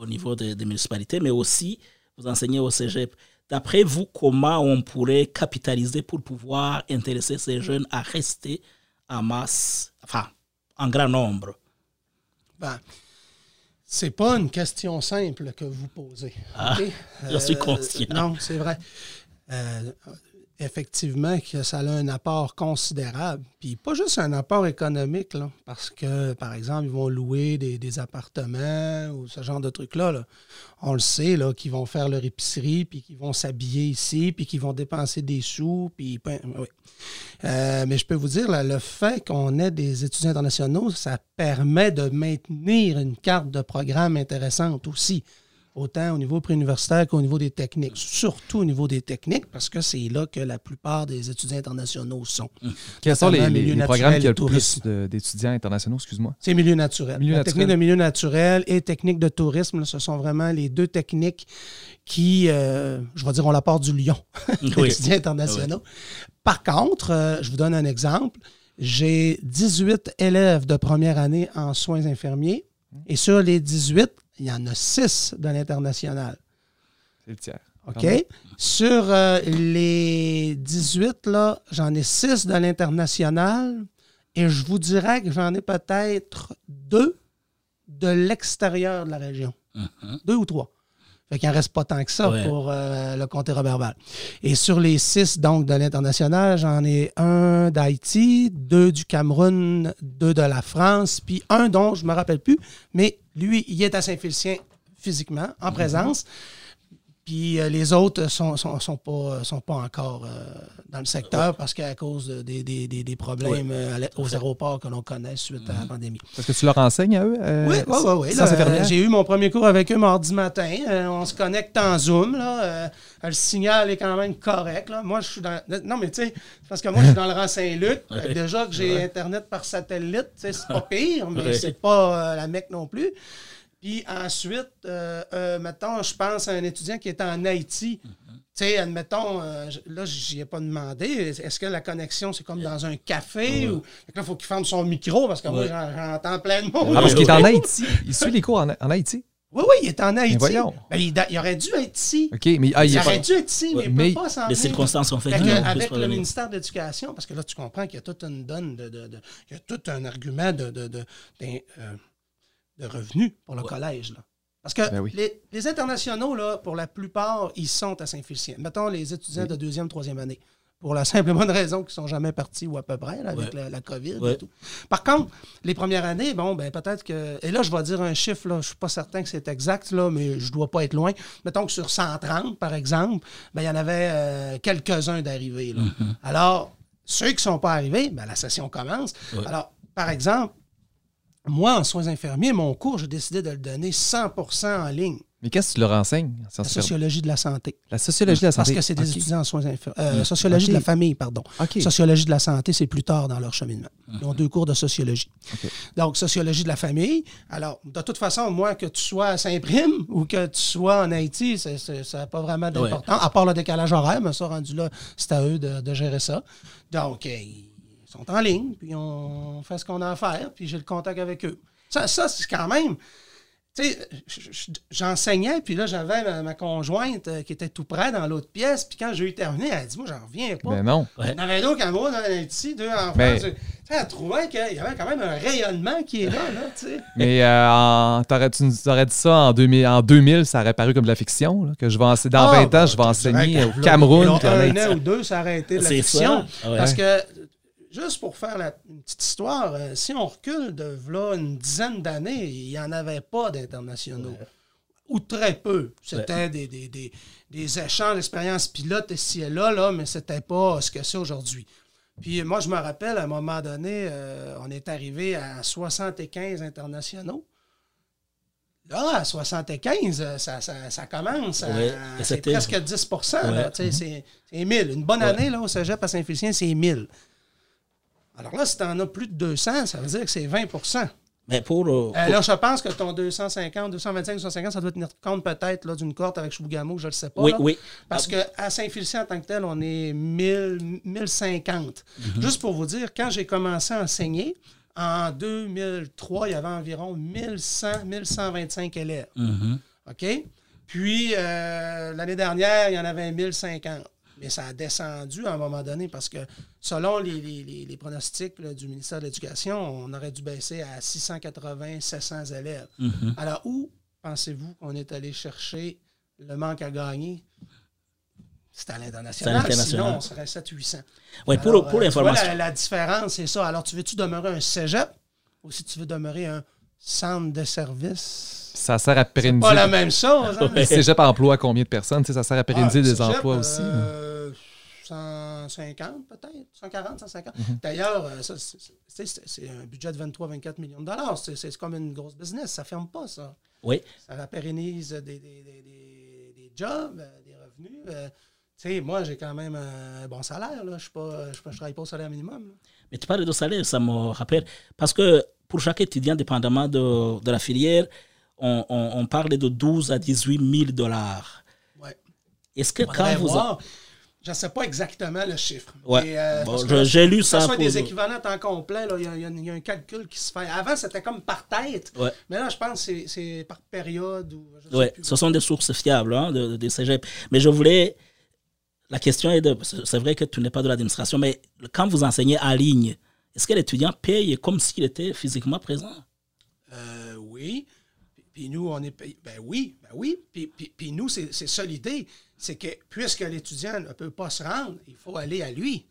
au niveau des, des, municipalités, mais aussi vous enseignez au cégep. D'après vous, comment on pourrait capitaliser pour pouvoir intéresser ces jeunes à rester en masse, enfin, en grand nombre? Ben, c'est pas une question simple que vous posez. Ah, je suis conscient. Euh, non, c'est vrai. Euh, effectivement que ça a un apport considérable. Puis pas juste un apport économique, parce que, par exemple, ils vont louer des, appartements ou ce genre de trucs-là. On le sait, là, qu'ils vont faire leur épicerie, puis qu'ils vont s'habiller ici, puis qu'ils vont dépenser des sous, puis... Ben, oui. Euh, mais je peux vous dire, là, le fait qu'on ait des étudiants internationaux, ça permet de maintenir une carte de programme intéressante aussi autant au niveau préuniversitaire qu'au niveau des techniques, surtout au niveau des techniques, parce que c'est là que la plupart des étudiants internationaux sont. Hum. Quels sont les, programmes qui ont le plus d'étudiants internationaux, excuse-moi? C'est milieu naturel. la technique de milieu naturel et technique de tourisme, ce sont vraiment les deux techniques qui, euh, je vais dire, ont la part du lion, les étudiants internationaux. Par contre, euh, je vous donne un exemple. J'ai 18 élèves de première année en soins infirmiers et sur les 18, il y en a 6 de l'international. C'est le tiers. OK? Sur euh, les 18, là, j'en ai 6 de l'international et je vous dirais que j'en ai peut-être deux de l'extérieur de la région. Uh-huh. Deux ou trois. Fait qu'il n'en reste pas tant que ça pour euh, le comté Robert Et sur les six, donc, de l'international, j'en ai un d'Haïti, deux du Cameroun, deux de la France, puis un dont je ne me rappelle plus, mais lui, il est à Saint-Félicien physiquement, en mhm. présence. Puis euh, les autres sont, sont, sont, pas, sont pas encore euh, dans le secteur parce qu'à cause des, des, des, problèmes euh, aux aéroports que l'on connaît suite à la mhm. pandémie. Est-ce que tu leur enseignes à eux? oui, oui, oui. J'ai eu mon premier cours avec eux mardi matin. on se connecte en Zoom. Là, le signal est quand même correct. Là. Moi, je suis dans. Non, mais tu sais, parce que moi, je suis dans le rang Saint-Luc. Déjà que j'ai Internet par satellite, c'est pas pire, mais c'est pas la Mecque non plus. Puis ensuite, euh, euh, mettons, je pense à un étudiant qui est en Haïti. Mm-hmm. Tu sais, admettons, euh, là, j'y ai pas demandé. Est-ce que la connexion, c'est comme dans un café ou. Là, il faut qu'il ferme son micro parce que moi, j'entends plein de mots. Ah, parce qu'il est en Haïti. Il suit les cours en, Haïti. Oui, oui, il est en Haïti. voyons. Ben, il, aurait dû être ici. OK, mais ah, il, aurait dû être ici, mais, mais il peut pas s'en Les circonstances ont fait que, Avec le ministère de l'Éducation, parce que là, tu comprends qu'il y a toute une donne de. de, de il y a tout un argument de. de, de de revenus pour le collège. Là. Parce que ben les, internationaux, là, pour la plupart, ils sont à Saint-Félicien. Mettons les étudiants de deuxième, troisième année. Pour la simple bonne raison qu'ils ne sont jamais partis ou à peu près avec la, COVID et tout. Par contre, les premières années, bon, ben peut-être que. Et là, je vais dire un chiffre, là, je ne suis pas certain que c'est exact, là, mais je ne dois pas être loin. Mettons que sur 130, par exemple, ben, il y en avait euh, quelques-uns d'arrivés. Mm-hmm. Alors, ceux qui ne sont pas arrivés, ben, la session commence. Alors, par exemple, moi, en soins infirmiers, mon cours, j'ai décidé de le donner 100% en ligne. Mais qu'est-ce que tu leur enseignes? La sociologie de la santé. La sociologie de la santé. Parce que c'est des étudiants en soins infirmiers. Euh, sociologie de la famille, pardon. Sociologie de la santé, c'est plus tard dans leur cheminement. Ils ont deux cours de sociologie. Donc, sociologie de la famille. Alors, de toute façon, moi, que tu sois à Saint-Prime ou que tu sois en Haïti, ça n'a pas vraiment d'importance, à part le décalage horaire, mais ça, rendu là, c'est à eux de, gérer ça. Donc, euh, sont en ligne, puis on fait ce qu'on a à faire, puis j'ai le contact avec eux. Ça, ça c'est quand même. tu sais, j'enseignais, puis là, j'avais ma, conjointe euh, qui était tout près dans l'autre pièce, puis quand j'ai eu terminé, elle a dit, moi, j'en reviens pas. Mais non. Il y en avait d'autres moi, ici, deux. Mais- Tu sais, elle trouvait qu'il y avait quand même un rayonnement qui est là, là, tu sais. Mais euh, en- t'aurais, tu nous aurais dit ça en 2000, en 2000, ça aurait paru comme de la fiction. là, que je vais enseigner, dans Ah, 20 ans, je vais ben, enseigner au Cameroun. en Un an ou deux, ça aurait été de la fiction. ça. Ouais. Parce que, juste pour faire la- une petite histoire, euh, si on recule de là une dizaine d'années, il n'y en avait pas d'internationaux. Ou très peu. C'était des, des, des, des échanges d'expériences pilotes ici et là, là mais c'était pas ce que c'est aujourd'hui. Puis moi, je me rappelle, à un moment donné, euh, on est arrivé à 75 internationaux. Là, à 75, euh, ça, ça, ça commence. c'est presque 10 là, Ouais. c'est, c'est 1000. Une bonne Ouais. année là, au cégep à Saint-Félicien, c'est 1000. Alors là, si tu en as plus de 200, ça veut dire que c'est 20% Mais pour. euh, Euh, Là, je pense que ton 250, 225, 250, ça doit tenir compte peut-être là, d'une cohorte avec Chibougamau, je ne le sais pas. oui, là. oui. Parce qu'à Saint-Félicien, en tant que tel, on est 1000, 1050. Juste pour vous dire, quand j'ai commencé à enseigner, en 2003, il y avait environ 1100, 1125 élèves. Mhm. OK? Puis, euh, l'année dernière, il y en avait 1050. Mais ça a descendu à un moment donné parce que, selon les, les- pronostics là, du ministère de l'Éducation, on aurait dû baisser à 680, 700 élèves. Mhm. Alors, où pensez-vous qu'on est allé chercher le manque à gagner? C'est à l'international. Sinon, on serait 700-800. Oui, pour, pour euh, l'information. la, la différence, c'est ça. Alors, tu veux-tu demeurer un cégep ou si tu veux demeurer un centre de service? Ça sert à C'est pérenniser. pas la même chose. hein? Le cégep emploie combien de personnes? Tu sais, ça sert à pérenniser Ah, des cégep, emplois aussi. là. euh, 150 peut-être, 140, 150. D'ailleurs, euh, ça, c'est- c'est c'est- c'est un budget de 23-24 millions de dollars. C'est c'est comme une grosse business. Ça ne ferme pas, ça. Oui. Ça pérennise des, des, des, des- des jobs, euh, des revenus. euh. tu sais, moi, j'ai quand même un bon salaire. Là. Je ne travaille pas au salaire minimum. là. Mais tu parles de salaire, ça me rappelle. Parce que pour chaque étudiant, dépendamment de, de la filière, on, on, on parle de 12 à 18 000 dollars. Ouais. Est-ce que quand vous. voir. Je ne sais pas exactement le chiffre. Ouais. Euh, Bon, j'ai lu que ce ça soit des équivalents temps complet, il y, a- y y un calcul qui se fait. Avant, c'était comme par tête. Ouais. Mais là, je pense que c'est- par période. Ou, je sais Ouais, plus. ce sont des sources fiables hein, de, de cégep. Mais je voulais. La question est de. C'est vrai que tu n'es pas de l'administration, mais quand vous enseignez en ligne, est-ce que l'étudiant paye comme s'il était physiquement présent? Euh, oui. Puis, nous, on est payé. Ben oui, ben oui. Puis, puis- puis nous, c'est c'est ça l'idée. C'est que puisque l'étudiant ne peut pas se rendre, il faut aller à lui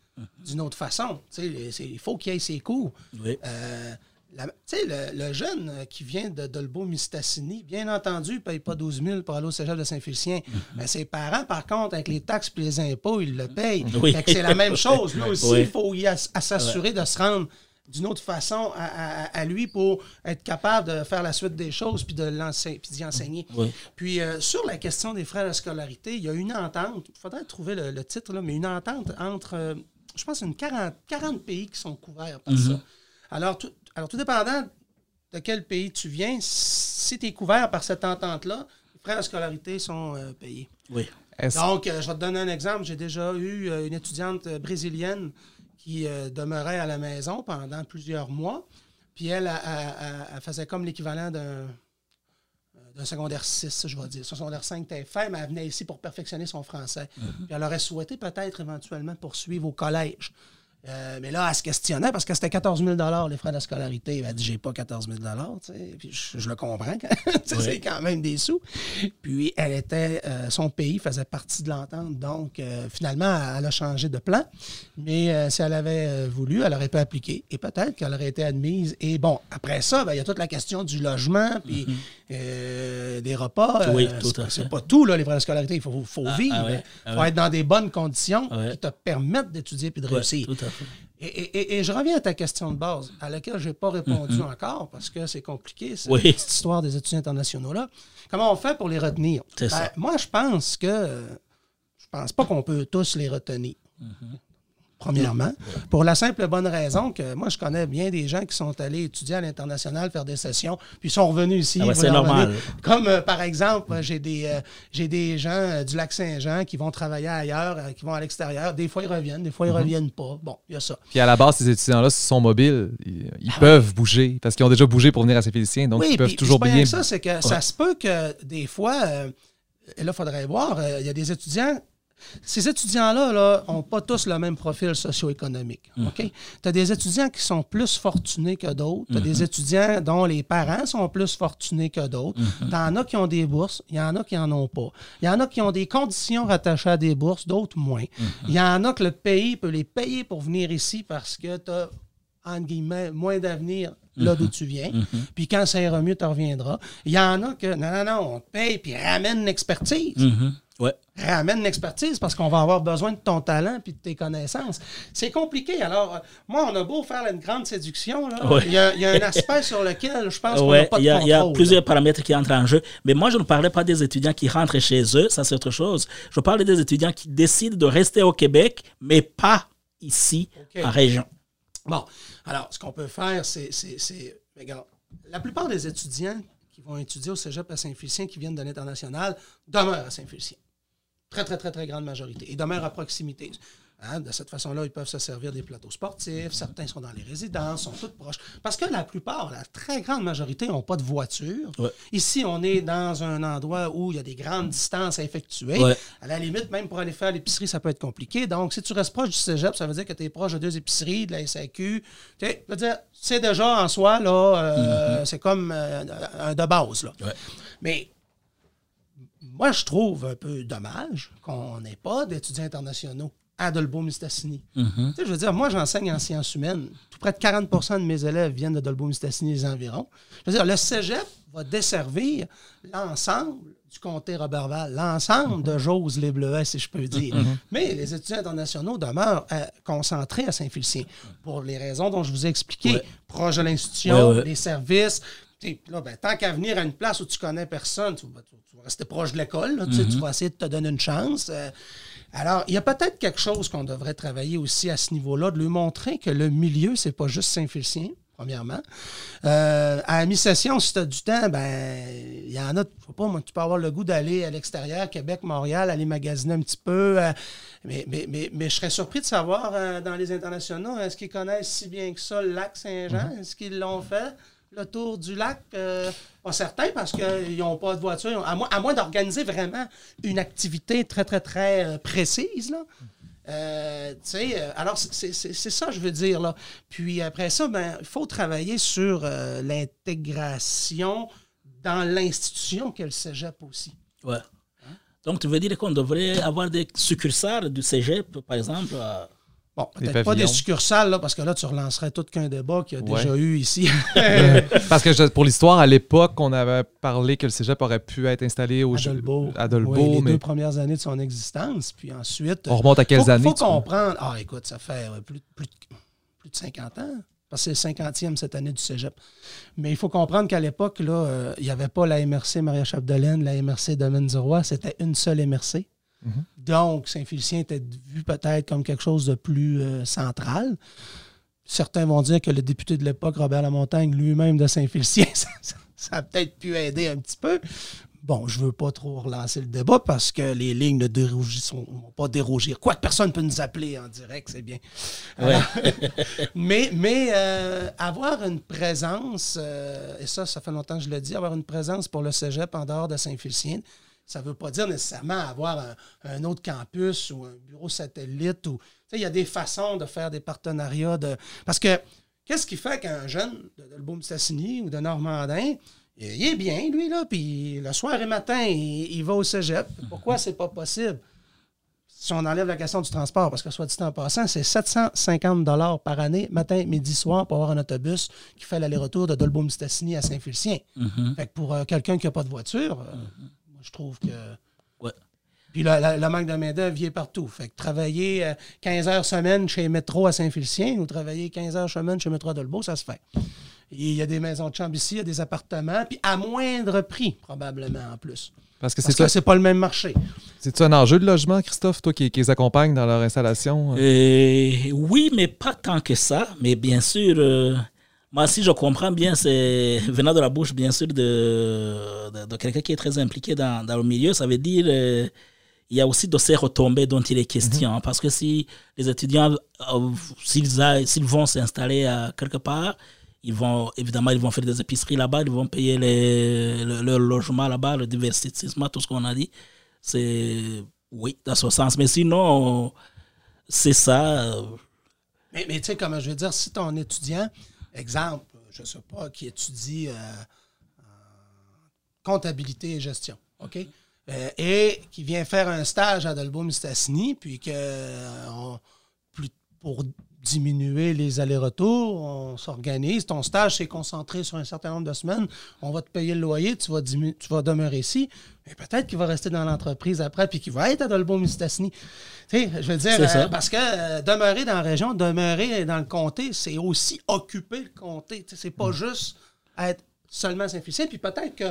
d'une autre façon. Il faut qu'il ait ses cours. Oui. Euh, la- tu sais, le, le jeune euh, qui vient de Dolbeau-Mistassini, bien entendu, ne paye pas 12 000 pour aller au cégep de Saint-Félicien. Mais ses parents, par contre, avec les taxes et les impôts, ils le payent. Oui. C'est la même chose. Lui aussi, Oui. il faut y ass- à s'assurer de se rendre d'une autre façon à, à- à lui pour être capable de faire la suite des choses puis de l'enseigner puis d'y enseigner. Oui. Puis euh, sur la question des frais de scolarité, il y a une entente, il faudrait trouver le, le titre, là, mais une entente entre, euh, je pense, une 40, 40 pays qui sont couverts par ça. Alors tout, alors, tout dépendant de quel pays tu viens, si tu es couvert par cette entente-là, les frais de scolarité sont euh, payés. Oui. Est-ce- Donc, euh, je vais te donner un exemple. J'ai déjà eu euh, une étudiante euh, brésilienne qui euh, demeurait à la maison pendant plusieurs mois. Puis elle, elle, elle- elle faisait comme l'équivalent d'un euh, d'un secondaire 6, je vais dire. Son secondaire 5 était fait, mais elle venait ici pour perfectionner son français. Puis elle aurait souhaité peut-être éventuellement poursuivre au collège. Euh, mais là, elle se questionnait parce que c'était 14 000 les frais de scolarité. Elle a dit J'ai pas 14 000 tu sais. Puis je, je le comprends. C'est quand même des sous. Puis elle était. euh, son pays faisait partie de l'entente. Donc, euh, finalement, elle a changé de plan. Mais si elle avait voulu, elle aurait pu appliquer. Et peut-être qu'elle aurait été admise. Et bon, après ça, ben, il y a toute la question du logement, puis euh, des repas. Mm-hmm. Oui, tout c'est- à fait. C'est pas tout, là, les frais de scolarité. Il faut, faut Ah, vivre. ah Il ouais, ah faut ouais. être dans des bonnes conditions Ouais. qui te permettent d'étudier puis de réussir. tout à. Et, et- et- et je reviens à ta question de base, à laquelle je n'ai pas répondu encore parce que c'est compliqué, cette Oui. histoire des étudiants internationaux-là. Comment on fait pour les retenir? Ça. moi, je pense que je pense pas qu'on peut tous les retenir. Premièrement. Pour la simple bonne raison que moi, je connais bien des gens qui sont allés étudier à l'international, faire des sessions, puis sont revenus ici. Ah c'est normal. Comme, euh, par exemple, euh, j'ai des, euh, j'ai des gens euh, du lac Saint-Jean qui vont travailler ailleurs, qui vont à l'extérieur. Des fois, ils reviennent, des fois, Mhm. ils reviennent pas. Bon, il y a ça. Puis à la base, ces étudiants-là sont mobiles. Ils, ils peuvent bouger parce qu'ils ont déjà bougé pour venir à Saint-Félicien. Donc, ils peuvent puis- toujours bien. ça, c'est que ça se peut que des fois, et là, il faudrait voir, il y a des étudiants. Ces étudiants-là n'ont pas tous le même profil socio-économique. Mm. Tu as des étudiants qui sont plus fortunés que d'autres. Tu as Mm-hmm. des étudiants dont les parents sont plus fortunés que d'autres. Mm-hmm. Tu en as qui ont des bourses, il y en a qui n'en ont pas. Il y en a qui ont des conditions rattachées à des bourses, d'autres moins. Mm-hmm. Il y en a que le pays peut les payer pour venir ici parce que tu as entre guillemets, moins d'avenir là d'où tu viens. Puis quand ça ira mieux, tu reviendras. Il y en a que, non, non, non, on te paye, puis ramène l'expertise. Ouais. Ramène l'expertise parce qu'on va avoir besoin de ton talent puis de tes connaissances. C'est compliqué. Alors, euh, moi, on a beau faire une grande séduction, là, Ouais. il, y a, il y a un aspect sur lequel je pense qu'on n'a pas de il y, a- il y a contrôle, plusieurs paramètres qui entrent en jeu. Mais moi, je ne parlais pas des étudiants qui rentrent chez eux, ça c'est autre chose. Je parle des étudiants qui décident de rester au Québec, mais pas ici, en région. Bon, alors, ce qu'on peut faire, c'est. c'est- c'est- Regarde, la plupart des étudiants qui vont étudier au cégep à Saint-Félicien, qui viennent de l'international, demeurent à Saint-Félicien. Très, très, très, très grande majorité. Ils demeurent à proximité. Hein, de cette façon-là, ils peuvent se servir des plateaux sportifs. Certains sont dans les résidences, sont tous proches. Parce que la plupart, la très grande majorité, n'ont pas de voiture. Ouais. Ici, on est dans un endroit où il y a des grandes distances à effectuer. Ouais. À la limite, même pour aller faire l'épicerie, ça peut être compliqué. Donc, si tu restes proche du cégep, ça veut dire que tu es proche de deux épiceries, de la SAQ. Tu sais, je veux dire, c'est déjà en soi, là, euh, c'est comme euh, un de base. Là. Ouais. Mais moi, je trouve un peu dommage qu'on n'ait pas d'étudiants internationaux à Dolbeau-Mistassini. Tu sais, Je veux dire, moi, j'enseigne en sciences humaines. Tout près de 40% de mes élèves viennent de Dolbeau-Mistassini et les environs. Je veux dire, le cégep va desservir l'ensemble du comté Roberval, l'ensemble de Jose les Bleuets, si je peux dire. Mais les étudiants internationaux demeurent euh, concentrés à Saint-Félicien pour les raisons dont je vous ai expliqué. Ouais. Proche de l'institution, Ouais, ouais. les services. Là, ben, tant qu'à venir à une place où tu connais personne, tu vas, tu- tu vas rester proche de l'école. tu Tu vas essayer de te donner une chance. euh. alors, il y a peut-être quelque chose qu'on devrait travailler aussi à ce niveau-là, de lui montrer que le milieu, c'est pas juste Saint-Félicien, premièrement. Euh, à mi-session, si tu as du temps, ben il y en a, je sais pas, moi, tu peux avoir le goût d'aller à l'extérieur, Québec, Montréal, aller magasiner un petit peu. euh, mais, mais, mais, mais je serais surpris de savoir euh, dans les internationaux, est-ce qu'ils connaissent si bien que ça le lac Saint-Jean? Est-ce qu'ils l'ont fait? Le tour du lac, euh, pas certain parce qu'ils n'ont pas de voiture. À moins, d'organiser vraiment une activité très, très, très euh, précise. Là. Euh, alors, c'est ça, je veux dire. Là. Puis après ça, ben, il faut travailler sur l'intégration dans l'institution qu'est le cégep aussi. Ouais. Donc, tu veux dire qu'on devrait avoir des succursales du cégep, par exemple Bon, peut-être pas des succursales, là, parce que là, tu relancerais tout qu'un débat qu'il y a Ouais. déjà eu ici. Parce que je- pour l'histoire, à l'époque, on avait parlé que le cégep aurait pu être installé au à Dolbeau, Oui, les mais deux premières années de son existence. Puis ensuite. on remonte à quelles faut, années? faut tu- comprendre. Ah, écoute, ça fait plus, plus, de- plus de 50 ans. Parce que c'est le 50e cette année du cégep. Mais il faut comprendre qu'à l'époque, là, euh, il n'y avait pas la MRC Maria Chapdelaine, la MRC Domaine du Roi. C'était une seule MRC. Mhm. Donc, Saint-Félicien était vu peut-être comme quelque chose de plus euh, central. Certains vont dire que le député de l'époque, Robert Lamontagne, lui-même de Saint-Félicien, ça, a peut-être pu aider un petit peu. Bon, je veux pas trop relancer le débat parce que les lignes ne vont pas dérogir. Quoique personne peut nous appeler en direct, c'est bien. Ouais. mais mais euh, avoir une présence, euh, et ça, ça fait longtemps que je le dis, avoir une présence pour le cégep en dehors de Saint-Félicien, ça ne veut pas dire nécessairement avoir un, un autre campus ou un bureau satellite. Ou, il y a des façons de faire des partenariats. De... Parce que qu'est-ce qui fait qu'un jeune de Dolbeau-Mistassini ou de Normandin, il est bien, lui, là, puis le soir et matin, il, il va au cégep. Pourquoi c'est pas possible? Si on enlève la question du transport, parce que soit dit en passant, c'est 750 par année, matin, midi, soir, pour avoir un autobus qui fait l'aller-retour de Dolbeau-Mistassini à Saint-Félicien. Mhm. Fait que pour euh, quelqu'un qui n'a pas de voiture, euh, moi, je trouve que. Ouais. Puis le, le- le manque de main-d'œuvre vient partout. Fait que travailler euh, 15 heures semaine chez Métro à Saint-Félicien ou travailler 15 heures semaine chez Métro à Dolbeau, ça se fait. Il y a des maisons de chambre ici, il y a des appartements, puis à moindre prix, probablement en plus. Parce que c'est c'est pas le même marché. c'est un enjeu de logement, Christophe, toi qui, qui les accompagne dans leur installation? euh? Oui, mais pas tant que ça. Mais bien sûr, euh, moi, si je comprends bien, c'est venant de la bouche, bien sûr, de, de, de quelqu'un qui est très impliqué dans, dans le milieu. Ça veut dire euh, il y a aussi de ces retombées dont il est question. hein, Parce que si les étudiants, euh, s'ils vont s'installer quelque part, ils vont, évidemment, ils vont faire des épiceries là-bas, ils vont payer les, le- leur logement là-bas, le divertissement, tout ce qu'on a dit. C'est, oui, dans ce sens. Mais sinon, c'est ça. euh, Mais, mais tu sais, comme je veux dire, si ton étudiant, exemple, je sais pas, qui étudie euh, en comptabilité et gestion, OK? Euh, et qui vient faire un stage à Dolbeau-Mistassini, puis que euh, on- plus- pour diminuer les allers-retours, on s'organise. Ton stage s'est concentré sur un certain nombre de semaines. On va te payer le loyer, tu vas, tu vas demeurer ici. Mais peut-être qu'il va rester dans l'entreprise après, puis qu'il va être à Dolbeau-Mistassini. Tu sais, je veux dire, euh, parce que euh, demeurer dans la région, demeurer dans le comté, c'est aussi occuper le comté. Tu sais, C'est Mm. pas juste être seulement Saint-Félicien. Puis peut-être que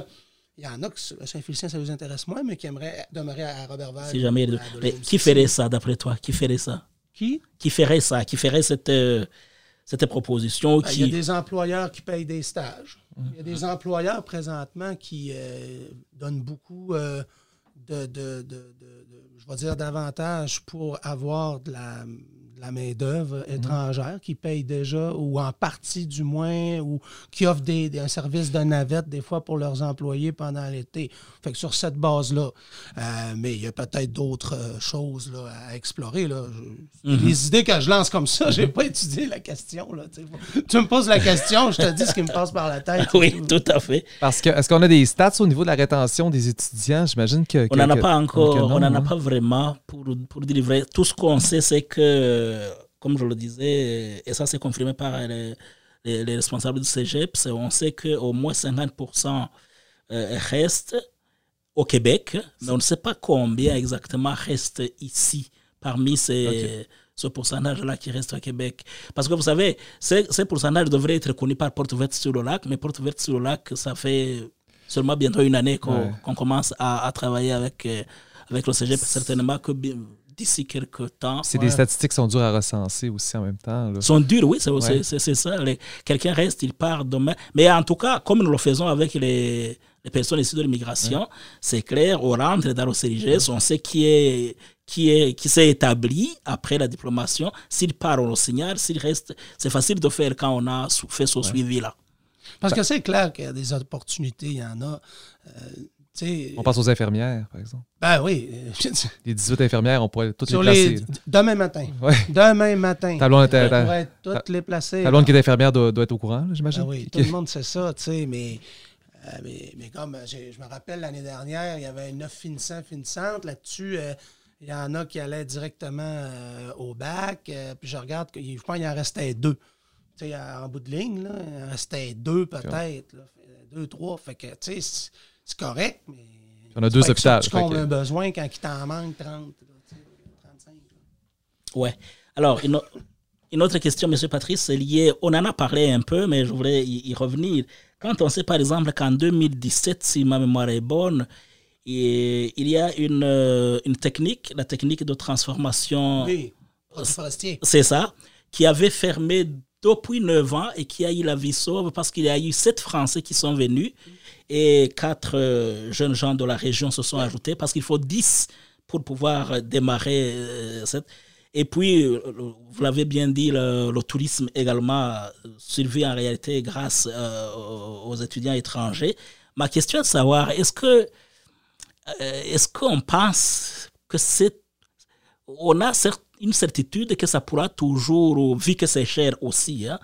il y en a que Saint-Félicien, ça vous intéresse moins, mais qui aimeraient demeurer à Robertval. Si jamais. Mais qui ferait ça, d'après toi? Qui ferait ça? Qui? Qui ferait ça? Qui ferait cette, euh, cette proposition? Ben, Il y a des employeurs qui payent des stages. Il y a des employeurs présentement qui euh, donnent beaucoup euh, d'avantages pour avoir de la, la main-d'œuvre étrangère qui paye déjà, ou en partie du moins, ou qui offrent des, des- un service de navette des fois pour leurs employés pendant l'été. Fait que sur cette base-là, euh, mais il y a peut-être d'autres euh, choses là, à explorer. Là. Je- Les idées que je lance comme ça, j'ai pas étudié la question. Là, tu me poses la question, je te dis ce qui me passe par la tête. Oui, tout à fait. Parce que est-ce qu'on a des stats au niveau de la rétention des étudiants? J'imagine que. On n'en a pas encore, non, on n'en a hein? pas vraiment pour, pour vrai. Tout ce qu'on sait, c'est que, comme je le disais, et ça c'est confirmé par les, les- les responsables du cégep, c'est- on sait qu'au moins 50% euh, restent au Québec, mais on ne sait pas combien exactement reste ici parmi ces, ce pourcentage-là qui reste au Québec. Parce que vous savez, ces, ces pourcentages devraient être connus par Porte Verte sur le lac, mais Porte Verte sur le lac, ça fait seulement bientôt une année qu'on Ouais. commence à, à travailler avec, euh, avec le cégep. Certainement que d'ici quelques temps, C'est Ouais. des statistiques qui sont dures à recenser aussi en même temps. là. sont durs, oui, c'est Ouais. ça. Les- Quelqu'un reste, il part demain. Mais en tout cas, comme nous le faisons avec les, les personnes issues de l'immigration, c'est clair, on rentre dans le CIGS, on sait qui est qui est qui s'est établi après la diplomation. S'il part, on le signale. S'il reste, c'est facile de faire quand on a fait ce suivi-là. Parce que c'est clair qu'il y a des opportunités, il y en a. Euh, On pense aux infirmières, par exemple. ben oui. euh, Les 18 infirmières, on pourrait toutes sur les placer. les, demain matin. Ouais. Demain matin. Ta blonde, était- On ta- pourrait toutes les placer. ta blonde qui est infirmière doit, doit être au courant, j'imagine. Ah oui, tout le monde sait ça, tu sais, mais, euh, mais, mais comme euh, je me rappelle l'année dernière, il y avait neuf finissants, finissantes. Là-dessus, euh, il y en a qui allaient directement euh, au bac. puis je regarde, je pense qu'il en restait deux. Tu sais, en bout de ligne, là, il en restait deux peut-être. Deux, trois. Fait que, tu sais, c'est- correct, mais. On a deux hôpitaux. Tu que- un besoin quand il t'en manque 30, là, tu sais, 35. là. Ouais. Alors, une, autre question, M. Patrice, c'est lié, on en a parlé un peu, mais je voudrais y, y revenir. Quand on sait par exemple qu'en 2017, si ma mémoire est bonne, et il y a une, euh, une technique, la technique de transformation, Oui, c'est ça, qui avait fermé depuis 9 ans et qui a eu la vie sauve parce qu'il y a eu sept Français qui sont venus et quatre euh, jeunes gens de la région se sont ajoutés parce qu'il faut 10 pour pouvoir euh, démarrer euh, cette. Et puis, vous l'avez bien dit, le, tourisme également survit en réalité grâce aux étudiants étrangers. Ma question est de savoir, est-ce que est-ce qu'on pense que c'est on a une certitude que ça pourra toujours, vu que c'est cher aussi, hein,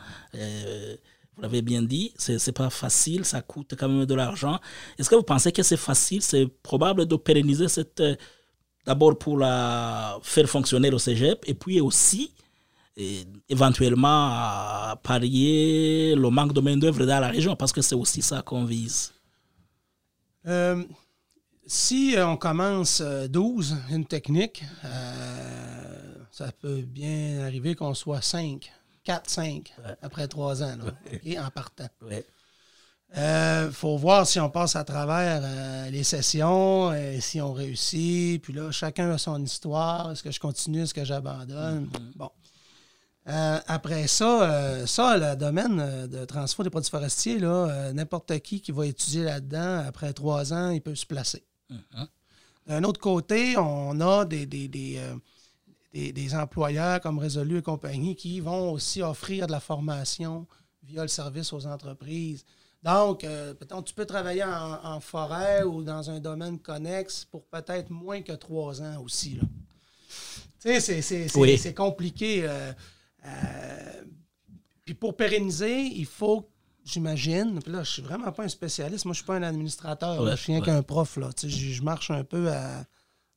vous l'avez bien dit, c'est pas facile, ça coûte quand même de l'argent. Est-ce que vous pensez que c'est facile, c'est probable de pérenniser cette, euh, d'abord pour la faire fonctionner au cégep, et puis aussi éventuellement parier le manque de main-d'œuvre dans la région, parce que c'est aussi ça qu'on vise. Euh, si euh, on commence euh, 12, une technique, euh, ça peut bien arriver qu'on soit 5 4, 5 après trois ans, là, OK, en partant. Ouais. Il faut voir si on passe à travers euh, les sessions, euh, si on réussit. Puis là, chacun a son histoire. Est-ce que je continue? Est-ce que j'abandonne? Bon. Euh, après ça, euh, ça, le domaine euh, de transport des produits forestiers, là, euh, n'importe qui qui va étudier là-dedans, après trois ans, il peut se placer. Mhm. D'un autre côté, on a des, des, des, euh, des- des employeurs comme Résolu et compagnie qui vont aussi offrir de la formation via le service aux entreprises. Donc, euh, peut-être tu peux travailler en, en forêt ou dans un domaine connexe pour peut-être moins que trois ans aussi. Tu sais, c'est- Oui. compliqué. euh, euh, puis pour pérenniser, il faut, j'imagine, puis là, je suis vraiment pas un spécialiste, moi, je suis pas un administrateur, là, je suis rien ouais. qu'un prof, là. Tu sais, je, je marche un peu à-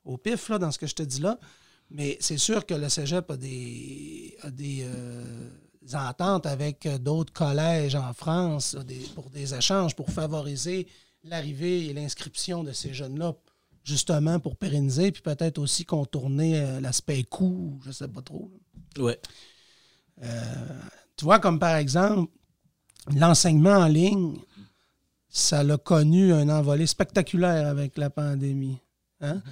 au pif, là, dans ce que je te dis là. Mais c'est sûr que le cégep a des, a des euh, ententes avec euh, d'autres collèges en France des- pour des échanges, pour favoriser l'arrivée et l'inscription de ces jeunes-là, justement pour pérenniser, puis peut-être aussi contourner euh, l'aspect coût, je sais pas trop. Ouais. Tu vois, comme par exemple, l'enseignement en ligne, ça l'a connu un envolé spectaculaire avec la pandémie. Hein?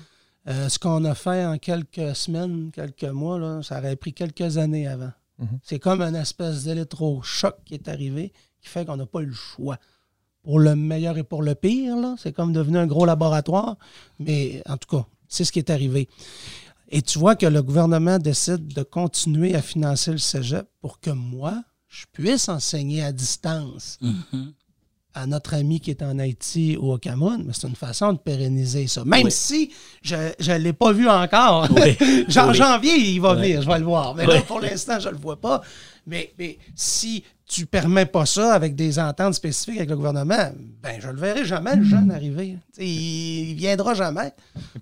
Euh, ce qu'on a fait en quelques semaines, quelques mois, là, ça aurait pris quelques années avant. Mhm. C'est comme un espèce d'électrochoc qui est arrivé qui fait qu'on n'a pas eu le choix. Pour le meilleur et pour le pire, c'est comme devenu un gros laboratoire. Mais en tout cas, c'est ce qui est arrivé. Et tu vois que le gouvernement décide de continuer à financer le cégep pour que moi, je puisse enseigner à distance Mhm. À notre ami qui est en Haïti ou au Cameroun. Mais c'est une façon de pérenniser ça. Même Oui. si je ne l'ai pas vu encore. Oui. Genre, Oui. janvier, il va venir, je vais le voir. Mais là, pour l'instant, je ne le vois pas. Mais, mais si tu permets pas ça avec des ententes spécifiques avec le gouvernement, ben je le verrai jamais, le jeune arriver. Il, il viendra jamais.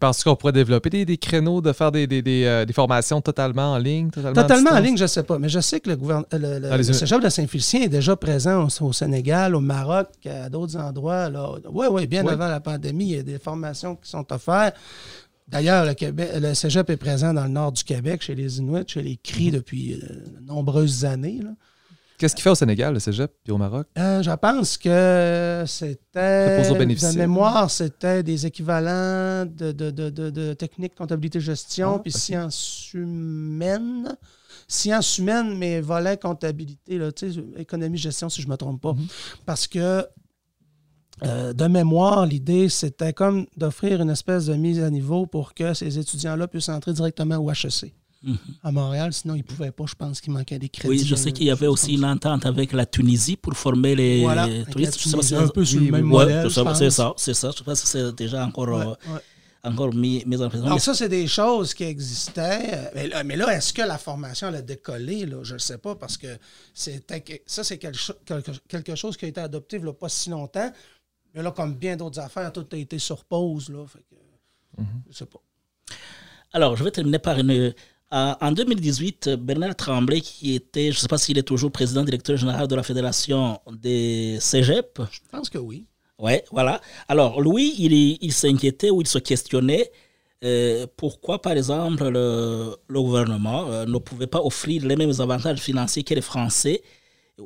Penses-tu qu'on pourrait développer des, des créneaux de faire des, des, des, euh, des formations totalement en ligne? Totalement, en ligne, je ne sais pas. Mais je sais que le, gouverne- euh, le, cégep de Saint-Félicien est déjà présent au, au Sénégal, au Maroc, à d'autres endroits. Oui, oui, bien Oui. avant la pandémie, il y a des formations qui sont offertes. D'ailleurs, le, Québec, le cégep est présent dans le nord du Québec, chez les Inuits, chez les Cris Mhm. depuis euh, de nombreuses années. là. Qu'est-ce qu'il fait au Sénégal, le cégep, puis au Maroc? Euh, je pense que c'était. De mémoire, c'était des équivalents de, de, de, de, de technique, comptabilité, gestion, Ah, puis ok. sciences humaines. Sciences humaines, mais volet comptabilité, là, tu sais, économie, gestion, si je ne me trompe pas. Mhm. Parce que, euh, de mémoire, l'idée, c'était comme d'offrir une espèce de mise à niveau pour que ces étudiants-là puissent entrer directement au HEC Mhm. à Montréal. Sinon, ils ne pouvaient pas. Je pense qu'il manquait des crédits. Oui, je sais qu'il y avait euh, aussi choses une entente avec la Tunisie pour former les Voilà, touristes. Je sais pas Tunisie, si- un peu sur le même oui, Ouais, modèle. je je sais pas, c'est ça, c'est ça. Je pense que c'est déjà encore, Ouais, euh, ouais. encore mis, mis en place. Donc, ça, c'est des choses qui existaient. Mais là, mais là, est-ce que la formation elle a décollé? Là? Je ne sais pas parce que ça, c'est quelque, quelque, chose qui a été adopté il n'y a pas si longtemps. Mais là, comme bien d'autres affaires, tout a été sur pause. Là, fait que, Je sais pas. Alors, je vais terminer par une. Euh, en 2018, Bernard Tremblay, qui était, je ne sais pas s'il est toujours président directeur général de la Fédération des Cégep, Je pense que oui. Ouais, voilà. Alors, lui, il, il s'inquiétait ou il se questionnait euh, pourquoi, par exemple, le, le gouvernement euh, ne pouvait pas offrir les mêmes avantages financiers que les Français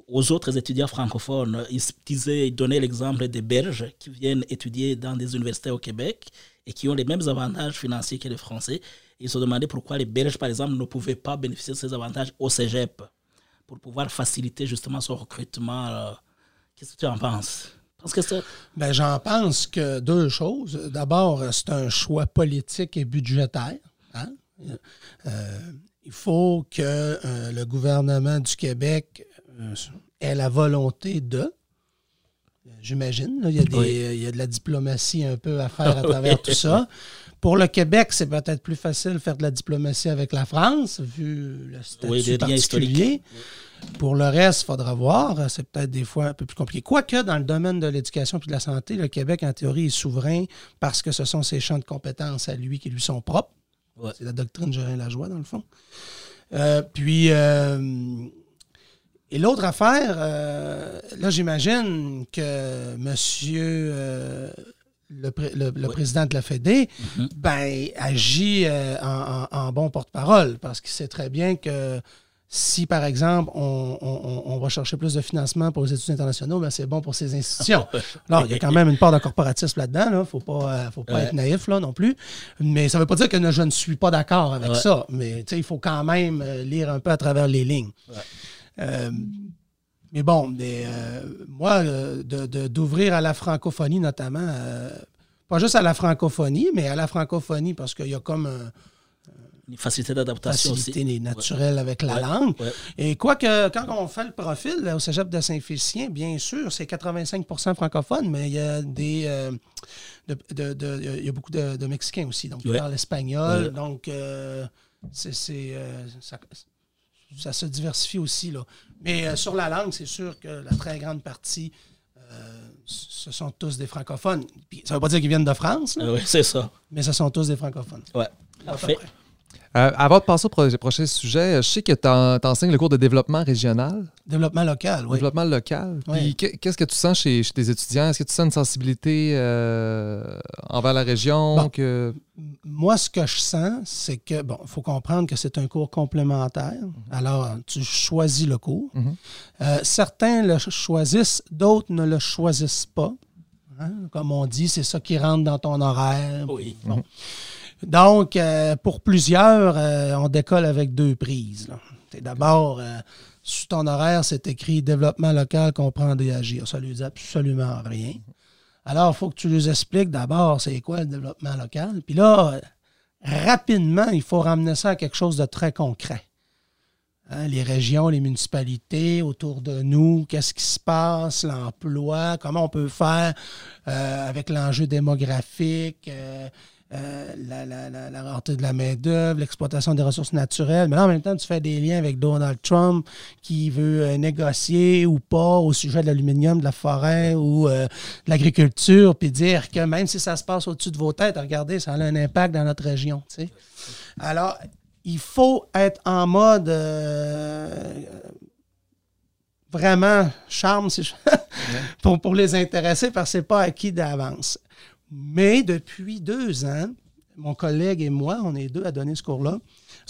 aux autres étudiants francophones. Il disait, il donnait l'exemple des Belges qui viennent étudier dans des universités au Québec et qui ont les mêmes avantages financiers que les Français. Il se demandait pourquoi les Belges, par exemple, ne pouvaient pas bénéficier de ces avantages au cégep pour pouvoir faciliter justement son recrutement. euh. Qu'est-ce que tu en penses? Ben, j'en pense que deux choses. D'abord, c'est un choix politique et budgétaire. hein. Euh, il faut que euh, le gouvernement du Québec ait la volonté de. J'imagine. Il y, a des- Oui. il y a de la diplomatie un peu à faire à travers tout ça. Pour le Québec, c'est peut-être plus facile de faire de la diplomatie avec la France, vu le statut Oui, particulier. Pour le reste, il faudra voir. C'est peut-être des fois un peu plus compliqué. Quoique, dans le domaine de l'éducation et de la santé, le Québec, en théorie, est souverain parce que ce sont ses champs de compétences à lui qui lui sont propres. Ouais. C'est la doctrine Gérin Lajoie, dans le fond. Euh, puis, euh, et l'autre affaire, euh, là, j'imagine que monsieur euh, le, pré- le- le Ouais. président de la Fédé, Mhm. ben, agit euh, en, en- en bon porte-parole parce qu'il sait très bien que si, par exemple, on, on- on va chercher plus de financement pour les études internationaux, ben, c'est bon pour ces institutions. Alors, il y a quand même une part de corporatisme là-dedans. Il ne faut pas, faut pas Ouais. être naïf là, non plus. Mais ça ne veut pas dire que je ne suis pas d'accord avec Ouais. ça. Mais il faut quand même lire un peu à travers les lignes. Euh, mais bon, mais, euh, moi, euh, de- de- d'ouvrir à la francophonie notamment, pas juste à la francophonie, mais à la francophonie parce qu'il y a comme un, Une facilité d'adaptation facilité naturelle avec la Ouais. langue. Ouais. Et quoique, quand on fait le profil là, au cégep de Saint-Félicien, bien sûr, c'est 85% francophone, mais il y a des. euh, de- de- de- il y a beaucoup de, Mexicains aussi, donc ils parlent espagnol. Donc, euh, c'est, c'est, euh, ça, se diversifie aussi. Là. Mais euh, sur la langue, c'est sûr que la très grande partie, euh, ce sont tous des francophones. Puis, ça ne veut pas dire qu'ils viennent de France, là, oui, c'est ça. mais ce sont tous des francophones. Ouais. Parfait. Euh, avant de passer au pro- prochain sujet, je sais que tu enseignes le cours de développement régional, Développement local, oui. développement local. Oui. Puis qu'est- qu'est-ce que tu sens chez, chez tes étudiants? Est-ce que tu sens une sensibilité euh, envers la région? Bon. Que... Moi, ce que je sens, c'est que, bon, il faut comprendre que c'est un cours complémentaire. Alors, tu choisis le cours. Mhm. Euh, certains le ch- choisissent, d'autres ne le choisissent pas. Hein? Comme on dit, c'est ça qui rentre dans ton horaire. Oui. Bon. Donc, euh, pour plusieurs, euh, on décolle avec deux prises. D'abord, euh, sur ton horaire, c'est écrit développement local, comprendre et agir. Ça ne lui dit absolument rien. Alors, il faut que tu lui expliques d'abord c'est quoi le développement local. Puis là, euh, rapidement, il faut ramener ça à quelque chose de très concret. Hein, les régions, les municipalités autour de nous, qu'est-ce qui se passe, l'emploi, comment on peut faire avec l'enjeu démographique, euh, la, la, la, rareté de la main-d'œuvre, l'exploitation des ressources naturelles. Mais là, en même temps, tu fais des liens avec Donald Trump qui veut euh, négocier ou pas au sujet de l'aluminium, de la forêt ou euh, de l'agriculture, puis dire que même si ça se passe au-dessus de vos têtes, regardez, ça a un impact dans notre région. Alors, il faut être en mode vraiment charme pour, pour les intéresser parce que ce n'est pas acquis d'avance. Mais depuis deux ans, mon collègue et moi, on est deux à donner ce cours-là.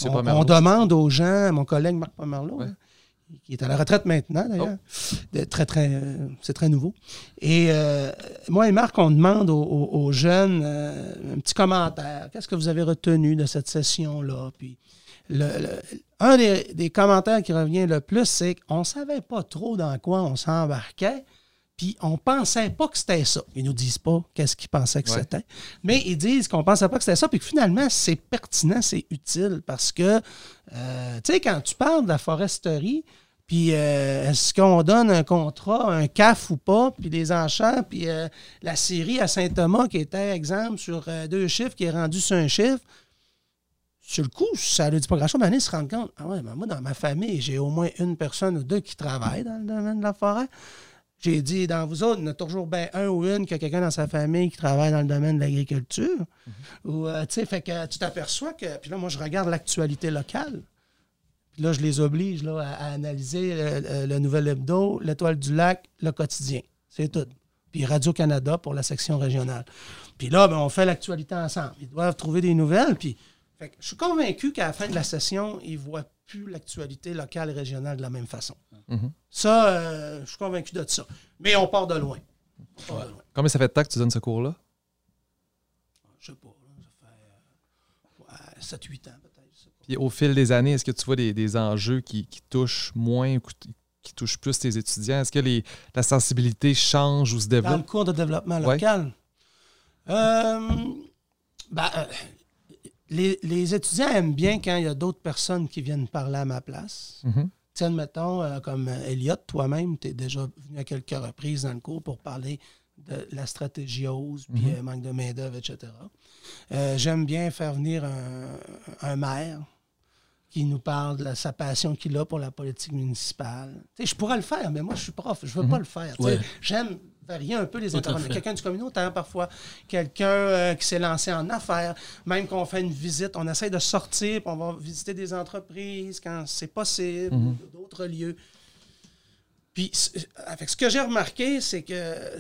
On, demande aux gens, mon collègue Marc Pomerleau, Ouais. hein, qui est à la retraite maintenant d'ailleurs, très, très, euh, c'est très nouveau. Et euh, moi et Marc, on demande aux, aux- aux jeunes euh, un petit commentaire. Qu'est-ce que vous avez retenu de cette session-là? Puis le- le- un des, des commentaires qui revient le plus, c'est qu'on ne savait pas trop dans quoi on s'embarquait. Puis on pensait pas que c'était ça. Ils nous disent pas qu'est-ce qu'ils pensaient que Ouais. c'était. Mais ils disent qu'on pensait pas que c'était ça, puis que finalement, c'est pertinent, c'est utile parce que, euh, tu sais, quand tu parles de la foresterie, puis euh, est-ce qu'on donne un contrat, un CAF ou pas, puis les enchères, puis euh, la série à Saint-Thomas qui était, exemple, sur deux chiffres, qui est rendu sur un chiffre, sur le coup, ça ne dit pas grand-chose, mais ils se rendent compte, ah ouais, mais moi, dans ma famille, j'ai au moins une personne ou deux qui travaillent dans le domaine de la forêt. J'ai dit, dans vous autres, il y en a toujours bien un ou une qui a quelqu'un dans sa famille qui travaille dans le domaine de l'agriculture. Ou, euh, tu sais, fait que tu t'aperçois que. Puis là, moi, je regarde l'actualité locale. Puis là, je les oblige là, à, à analyser le, le- le Nouvel Hebdo, l'Étoile du Lac, le quotidien. C'est tout. Puis Radio-Canada pour la section régionale. Puis là, ben, on fait l'actualité ensemble. Ils doivent trouver des nouvelles. Puis fait que je suis convaincu qu'à la fin de la session, ils ne voient plus l'actualité locale et régionale de la même façon. Mhm. Ça, euh, je suis convaincu de ça. Mais on part de loin. De. Combien ça fait de temps que tu donnes ce cours-là? Je sais pas. ça fait ouais, 7-8 ans peut-être. Puis au fil des années, est-ce que tu vois des, des enjeux qui, qui touchent moins ou qui- touchent plus tes étudiants? Est-ce que les, la sensibilité change ou se Dans le développe? cours de développement Ouais. local, euh, ben, euh, les, les étudiants aiment bien quand il y a d'autres personnes qui viennent parler à ma place. Mhm. Tiens, mettons, euh, comme euh, Elliot, toi-même, tu es déjà venu à quelques reprises dans le cours pour parler de la stratégie puis Mhm. euh, manque de main-d'œuvre, etc. Euh, J'aime bien faire venir un, un maire qui nous parle de la- sa passion qu'il a pour la politique municipale. Je pourrais le faire, mais moi, je suis prof, je ne veux pas le faire. Ouais. J'aime varier un peu les intervenants. Quelqu'un du communautaire, parfois. Quelqu'un euh, qui s'est lancé en affaires. Même qu'on fait une visite, on essaie de sortir, puis on va visiter des entreprises quand c'est possible, Mhm. ou d'autres lieux. Puis, c- avec ce que j'ai remarqué, c'est que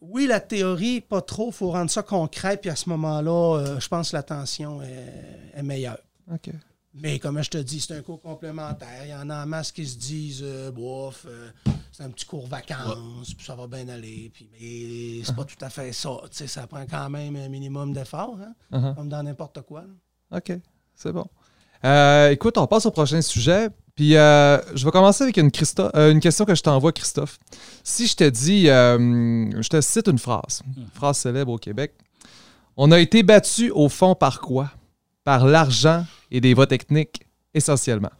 oui, la théorie, pas trop, il faut rendre ça concret, puis à ce moment-là, euh, je pense que l'attention est, est meilleure. OK. Mais comme je te dis, c'est un cours complémentaire. Il y en a en masse qui se disent, euh, bof, euh, c'est un petit cours vacances, puis ça va bien aller. Puis, mais c'est pas tout à fait ça. Tu sais, ça prend quand même un minimum d'effort, hein, Uh-huh. comme dans n'importe quoi. là. OK, c'est bon. Euh, écoute, on passe au prochain sujet. Puis euh, je vais commencer avec une, Christo- euh, une question que je t'envoie, Christophe. Si je te dis, euh, je te cite une phrase, une phrase célèbre au Québec. On a été battu au fond par quoi? Par l'argent et des voies techniques, essentiellement.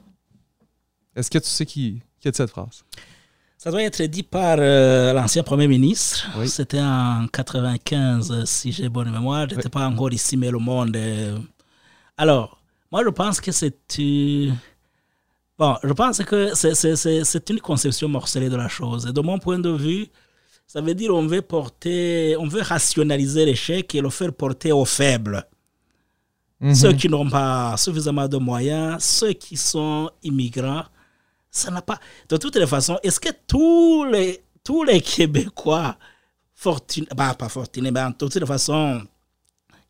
Est-ce que tu sais qui, qui a dit cette phrase? Ça doit être dit par euh, l'ancien Premier ministre. Oui. C'était en 95, si j'ai bonne mémoire. Je n'étais pas encore ici, mais le monde. euh, Alors, moi, je pense que c'est une... Bon, je pense que c'est- une conception morcelée de la chose. Et de mon point de vue, ça veut dire on veut porter, on veut rationaliser l'échec et le faire porter aux faibles. Mhm. Ceux qui n'ont pas suffisamment de moyens, ceux qui sont immigrants, ça n'a pas. De toutes les façons, est-ce que tous les, tous les Québécois, fortunés, bah, pas fortunés, mais en toutes les façons,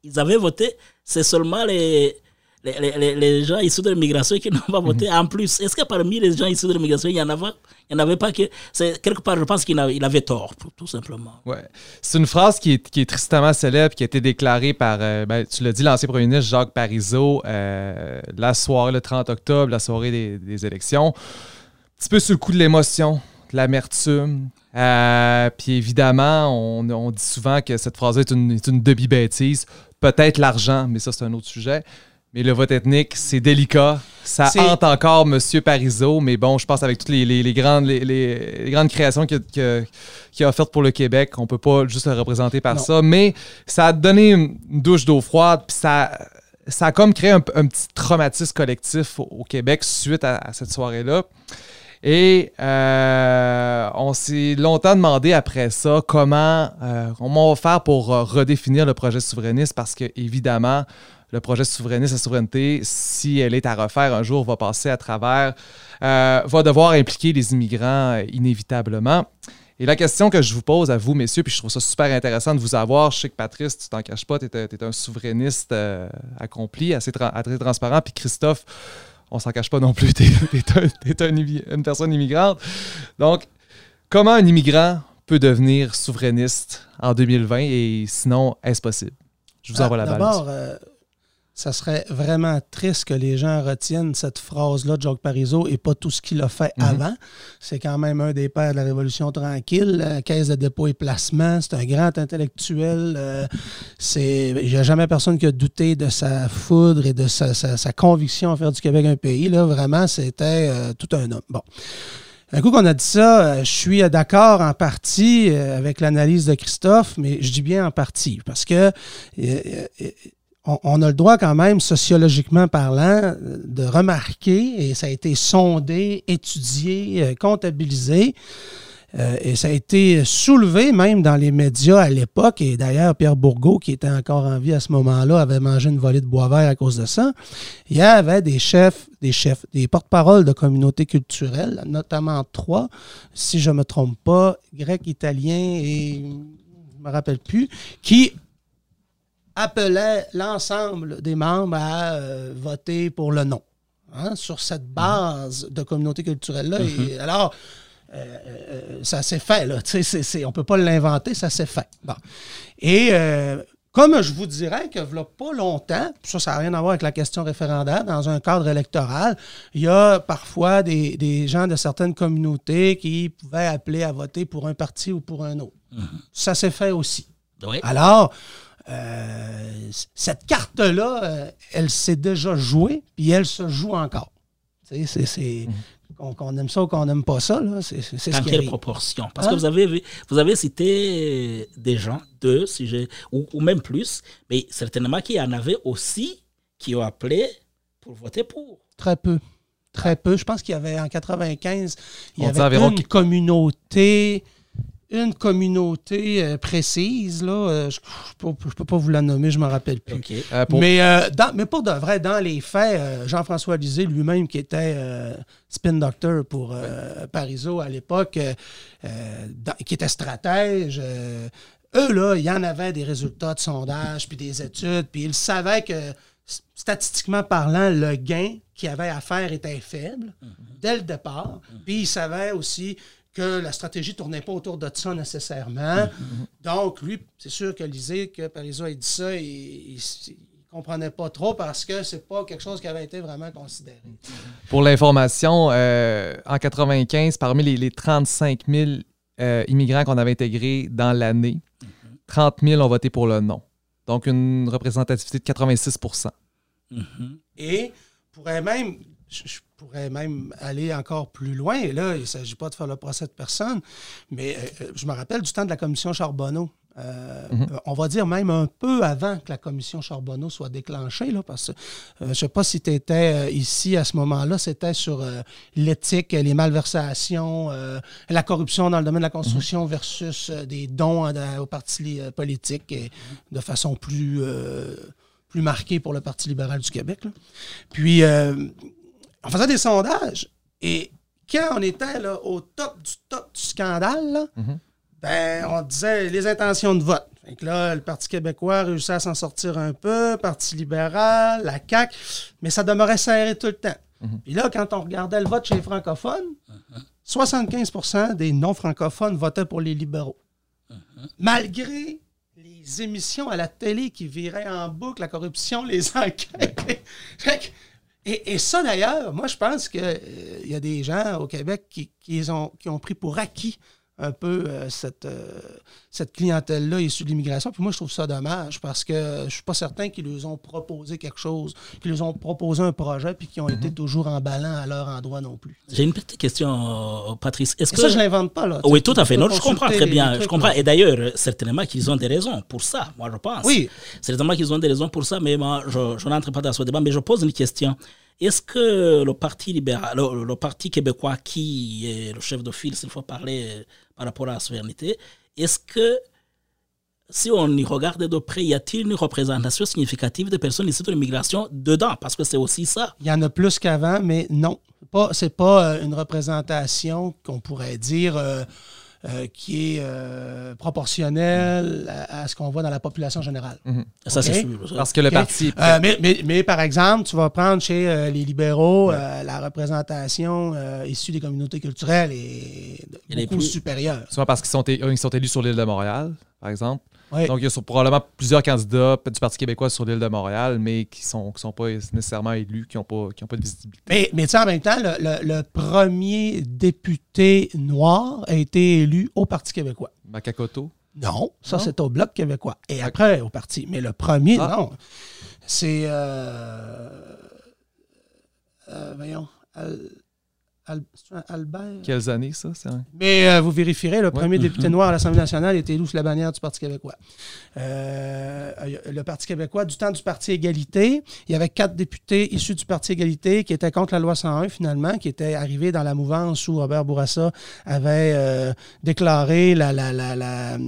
ils avaient voté, c'est seulement les, les, les- les, gens issus de l'immigration qui n'ont pas voté en plus. Est-ce que parmi les gens issus de l'immigration, il y en avait, il y en avait pas que. C'est, quelque part, je pense qu'il a- il avait tort, tout simplement. Ouais. C'est une phrase qui est, qui est tristement célèbre, qui a été déclarée par, euh, ben, tu l'as dit, l'ancien premier ministre Jacques Parizeau, euh, la soirée, le 30 octobre, la soirée des, des élections. Un petit peu sur le coup de l'émotion, de l'amertume. Euh, puis évidemment, on, on dit souvent que cette phrase est une, est une demi-bêtise. Peut-être l'argent, mais ça, c'est un autre sujet. Mais le vote ethnique, c'est délicat. Ça hante encore M. Parizeau, mais bon, je pense avec toutes les, les- les grandes, les, les- les grandes créations qu'il a, offertes pour le Québec, on peut pas juste le représenter par Non. ça. Mais ça a donné une douche d'eau froide, puis ça, ça a comme créé un, un petit traumatisme collectif au, au Québec suite à, à cette soirée-là. Et euh, on s'est longtemps demandé après ça comment, euh, on va faire pour euh, redéfinir le projet souverainiste parce que, évidemment, le projet souverainiste, la souveraineté, si elle est à refaire un jour, va passer à travers, euh, va devoir impliquer les immigrants euh, inévitablement. Et la question que je vous pose à vous, messieurs, puis je trouve ça super intéressant de vous avoir, je sais que Patrice, tu t'en caches pas, tu es, un souverainiste euh, accompli, assez, tra- assez transparent, puis Christophe, on s'en cache pas non plus, tu es, une personne immigrante. Donc, comment un immigrant peut devenir souverainiste en 2020 et sinon, est-ce possible? Je vous Ah, envoie la balle. Ça serait vraiment triste que les gens retiennent cette phrase-là de Jacques Parizeau et pas tout ce qu'il a fait Mhm. avant. C'est quand même un des pères de la Révolution tranquille, caisse de dépôt et placement. C'est un grand intellectuel. euh, c'est, il n'y a jamais personne qui a douté de sa foudre et de sa, sa- sa conviction à faire du Québec un pays. Là, vraiment, c'était euh, tout un homme. Bon. Un coup qu'on a dit ça, euh, je suis d'accord en partie euh, avec l'analyse de Christophe, mais je dis bien en partie parce que euh, euh, on, a le droit quand même, sociologiquement parlant, euh, de remarquer, et ça a été sondé, étudié, euh, comptabilisé, euh, et ça a été soulevé même dans les médias à l'époque, et d'ailleurs Pierre Bourgault, qui était encore en vie à ce moment-là, avait mangé une volée de bois vert à cause de ça. Il y avait des chefs, des chefs, des porte-paroles de communautés culturelles, notamment trois, si je ne me trompe pas, grec, italien et je me rappelle plus, qui appelait l'ensemble des membres à euh, voter pour le non. hein, sur cette base de communauté culturelle-là. Et alors, euh, euh, ça s'est fait, là. C'est- c'est- on ne peut pas l'inventer, ça s'est fait. Bon. Et comme je vous dirais que là, pas longtemps, ça, ça n'a rien à voir avec la question référendaire, dans un cadre électoral, il y a parfois des, des gens de certaines communautés qui pouvaient appeler à voter pour un parti ou pour un autre. Ça s'est fait aussi. Oui. Alors, euh, cette carte-là, euh, elle s'est déjà jouée, puis elle se joue encore. Tu sais, c'est- c'est- Qu'on qu'on aime ça ou qu'on n'aime pas ça, là, c'est c'est- c'est ce Dans qui quelle proportion? Parce Hein? que vous avez, vous avez cité des gens, deux, si j'ai, ou, ou même plus, mais certainement qu'il y en avait aussi qui ont appelé pour voter pour. Très peu. Très peu. Je pense qu'il y avait en 95, il y On avait environ une communauté, une communauté euh, précise, là. euh, je ne peux, pas vous la nommer, je ne m'en rappelle plus. Euh, pour- Mais, euh, dans, mais pour de vrai, dans les faits, euh, Jean-François Lisée lui-même, qui était spin doctor pour Parizeau à l'époque, qui était stratège, eux, là, il y en avait des résultats de sondage, puis des études, puis ils savaient que, statistiquement parlant, le gain qu'il avait à faire était faible dès le départ. Puis il savait aussi que la stratégie ne tournait pas autour de ça nécessairement. Donc, lui, c'est sûr que lisez que Parizeau a dit ça, il ne comprenait pas trop parce que c'est pas quelque chose qui avait été vraiment considéré. Pour l'information, euh, en 95, parmi les, les 35 000 euh, immigrants qu'on avait intégrés dans l'année, 30 000 ont voté pour le non. Donc, une représentativité de 86% Et pourrait même, je, je pourrais même aller encore plus loin. Et là, il ne s'agit pas de faire le procès de personne, mais euh, euh, je me rappelle du temps de la commission Charbonneau. Euh, euh, On va dire même un peu avant que la commission Charbonneau soit déclenchée, là, parce que euh, je ne sais pas si tu étais ici à ce moment-là, c'était sur l'éthique, les malversations, la corruption dans le domaine de la construction versus euh, des dons aux partis politiques et de façon plus, plus marquée pour le Parti libéral du Québec. là. Puis, on faisait des sondages et quand on était là, au top du top du scandale, là, ben, on disait les intentions de vote. Fait que là, le Parti québécois réussit à s'en sortir un peu, Parti libéral, la CAQ, mais ça demeurait serré tout le temps. Puis là, quand on regardait le vote chez les francophones, 75% des non-francophones votaient pour les libéraux. Malgré les émissions à la télé qui viraient en boucle, la corruption, les enquêtes. Et, ça, d'ailleurs, moi, je pense qu'il y a des gens au Québec qui ont pris pour acquis un peu euh, cette, euh, cette clientèle-là issue de l'immigration. Puis moi, je trouve ça dommage parce que je suis pas certain qu'ils leur ont proposé quelque chose, qu'ils leur ont proposé un projet puis qu'ils ont été toujours emballants à leur endroit non plus. J'ai une petite question, euh, Patrice. Est-ce que ça, je l'invente pas, là. Oui, tout à fait. Non, je comprends très bien. Je comprends. là. Et d'ailleurs, certainement qu'ils ont des raisons pour ça, moi je pense. Oui. Certainement qu'ils ont des raisons pour ça, mais moi, je, je n'entre pas dans ce débat, mais je pose une question. Est-ce que le Parti libéral, le, Parti québécois, qui est le chef de file, s'il faut parler euh, par rapport à la souveraineté, est-ce que, si on y regarde de près, y a-t-il une représentation significative des personnes issues de l'immigration dedans? Parce que c'est aussi ça. Il y en a plus qu'avant, mais non. Pas, c'est pas euh, une représentation qu'on pourrait dire euh, euh, qui est euh, proportionnelle à, à ce qu'on voit dans la population générale. Ça, Ok? c'est sûr. Parce que le parti. Euh, mais, mais, mais par exemple, tu vas prendre chez euh, les libéraux, euh, la représentation euh, issue des communautés culturelles est beaucoup plus- supérieure. Souvent parce qu'ils sont, é- ils sont élus sur l'île de Montréal, par exemple. Oui. Donc, il y a sur- probablement plusieurs candidats du Parti québécois sur l'île de Montréal, mais qui ne sont, qui sont pas nécessairement élus, qui n'ont pas, qui ont pas de visibilité. Mais, mais tu sais, en même temps, le, le- le premier député noir a été élu au Parti québécois. Makakoto. Non, ça c'est au Bloc québécois. Et après au Parti. Mais le premier, Ah. non. C'est. euh, euh, voyons. Al- Al- Albert? Quelles années, ça? un- Mais euh, vous vérifierez, le premier Mhm. député noir à l'Assemblée nationale était élu sous la bannière du Parti québécois. Euh, le Parti québécois, du temps du Parti égalité, il y avait quatre députés issus du Parti égalité qui étaient contre la loi 101, finalement, qui étaient arrivés dans la mouvance où Robert Bourassa avait euh, déclaré la, la, la, la,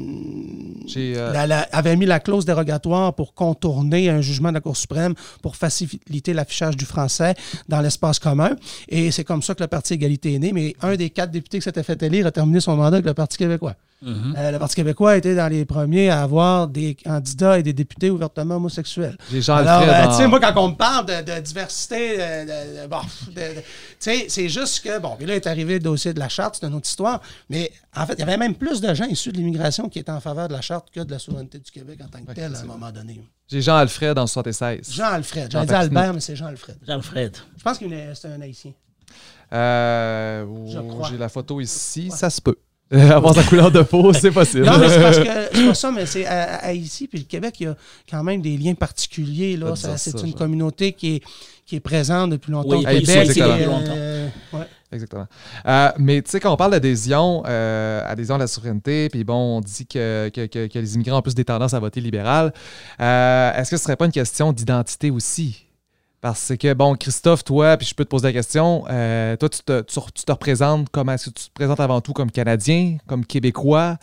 J'ai, euh, la- la- avait mis la clause dérogatoire pour contourner un jugement de la Cour suprême pour faciliter l'affichage du français dans l'espace commun. Et c'est comme ça que le Parti égalité est né. Mais un des quatre députés qui s'était fait élire a terminé son mandat avec le Parti québécois. Mhm. Euh, le Parti québécois était dans les premiers à avoir des candidats et des députés ouvertement homosexuels. Alors, Alfred. euh, tu sais, moi, quand on me parle de, de diversité, de, de- de- bon, de- de- tu sais, c'est juste que, bon, puis là est arrivé le dossier de la charte, c'est une autre histoire, mais en fait, il y avait même plus de gens issus de l'immigration qui étaient en faveur de la charte que de la souveraineté du Québec en tant que Ouais, tel à un moment donné. J'ai Jean Alfred en 76. Jean-Alfred, Jean j'allais dire Papineau. Albert, mais c'est Jean-Alfred. Jean-Fred. Je pense qu'il est c'est un haïtien. Euh. J'ai la photo ici. Ça se peut. Avoir sa couleur de peau, c'est possible. Non, mais c'est parce que c'est pas ça, mais c'est à, à Haïti, puis le Québec, il y a quand même des liens particuliers. Là. C'est ça, une communauté qui est, qui est présente depuis longtemps Oui, Québec. Depuis longtemps. euh, ouais. Exactement. Euh, mais tu sais, quand on parle d'adhésion, euh, adhésion à la souveraineté, puis bon, on dit que, que- que- que les immigrants ont plus des tendances à voter libéral, euh, est-ce que ce serait pas une question d'identité aussi? Parce que, bon, Christophe, toi, puis je peux te poser la question, euh, toi, tu te, tu, tu te représentes comme, est-ce que tu te présentes avant tout comme Canadien, comme Québécois?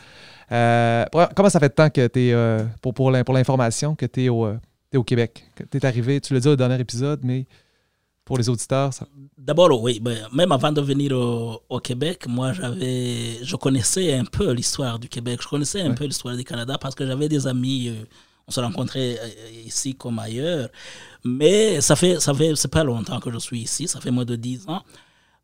Euh, comment ça fait de temps que tu es, pour, pour pour l'information, que tu es, au, euh, Québec? Tu es arrivé, tu l'as dit au dernier épisode, mais pour les auditeurs, ça... D'abord, oui, ben, même avant de venir au, au Québec, moi, j'avais, je connaissais un peu l'histoire du Québec, je connaissais un Ouais. peu l'histoire du Canada parce que j'avais des amis euh, On se rencontrait euh, ici comme ailleurs. Mais ça fait, ça fait, c'est pas longtemps que je suis ici, ça fait moins de dix ans.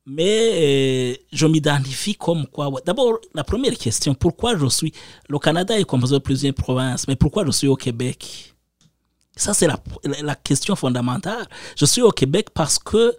Mais euh, je m'identifie comme quoi. D'abord, la première question, pourquoi je suis. Le Canada est composé de plusieurs provinces, mais pourquoi je suis au Québec? Ça, c'est la, la question fondamentale. Je suis au Québec parce que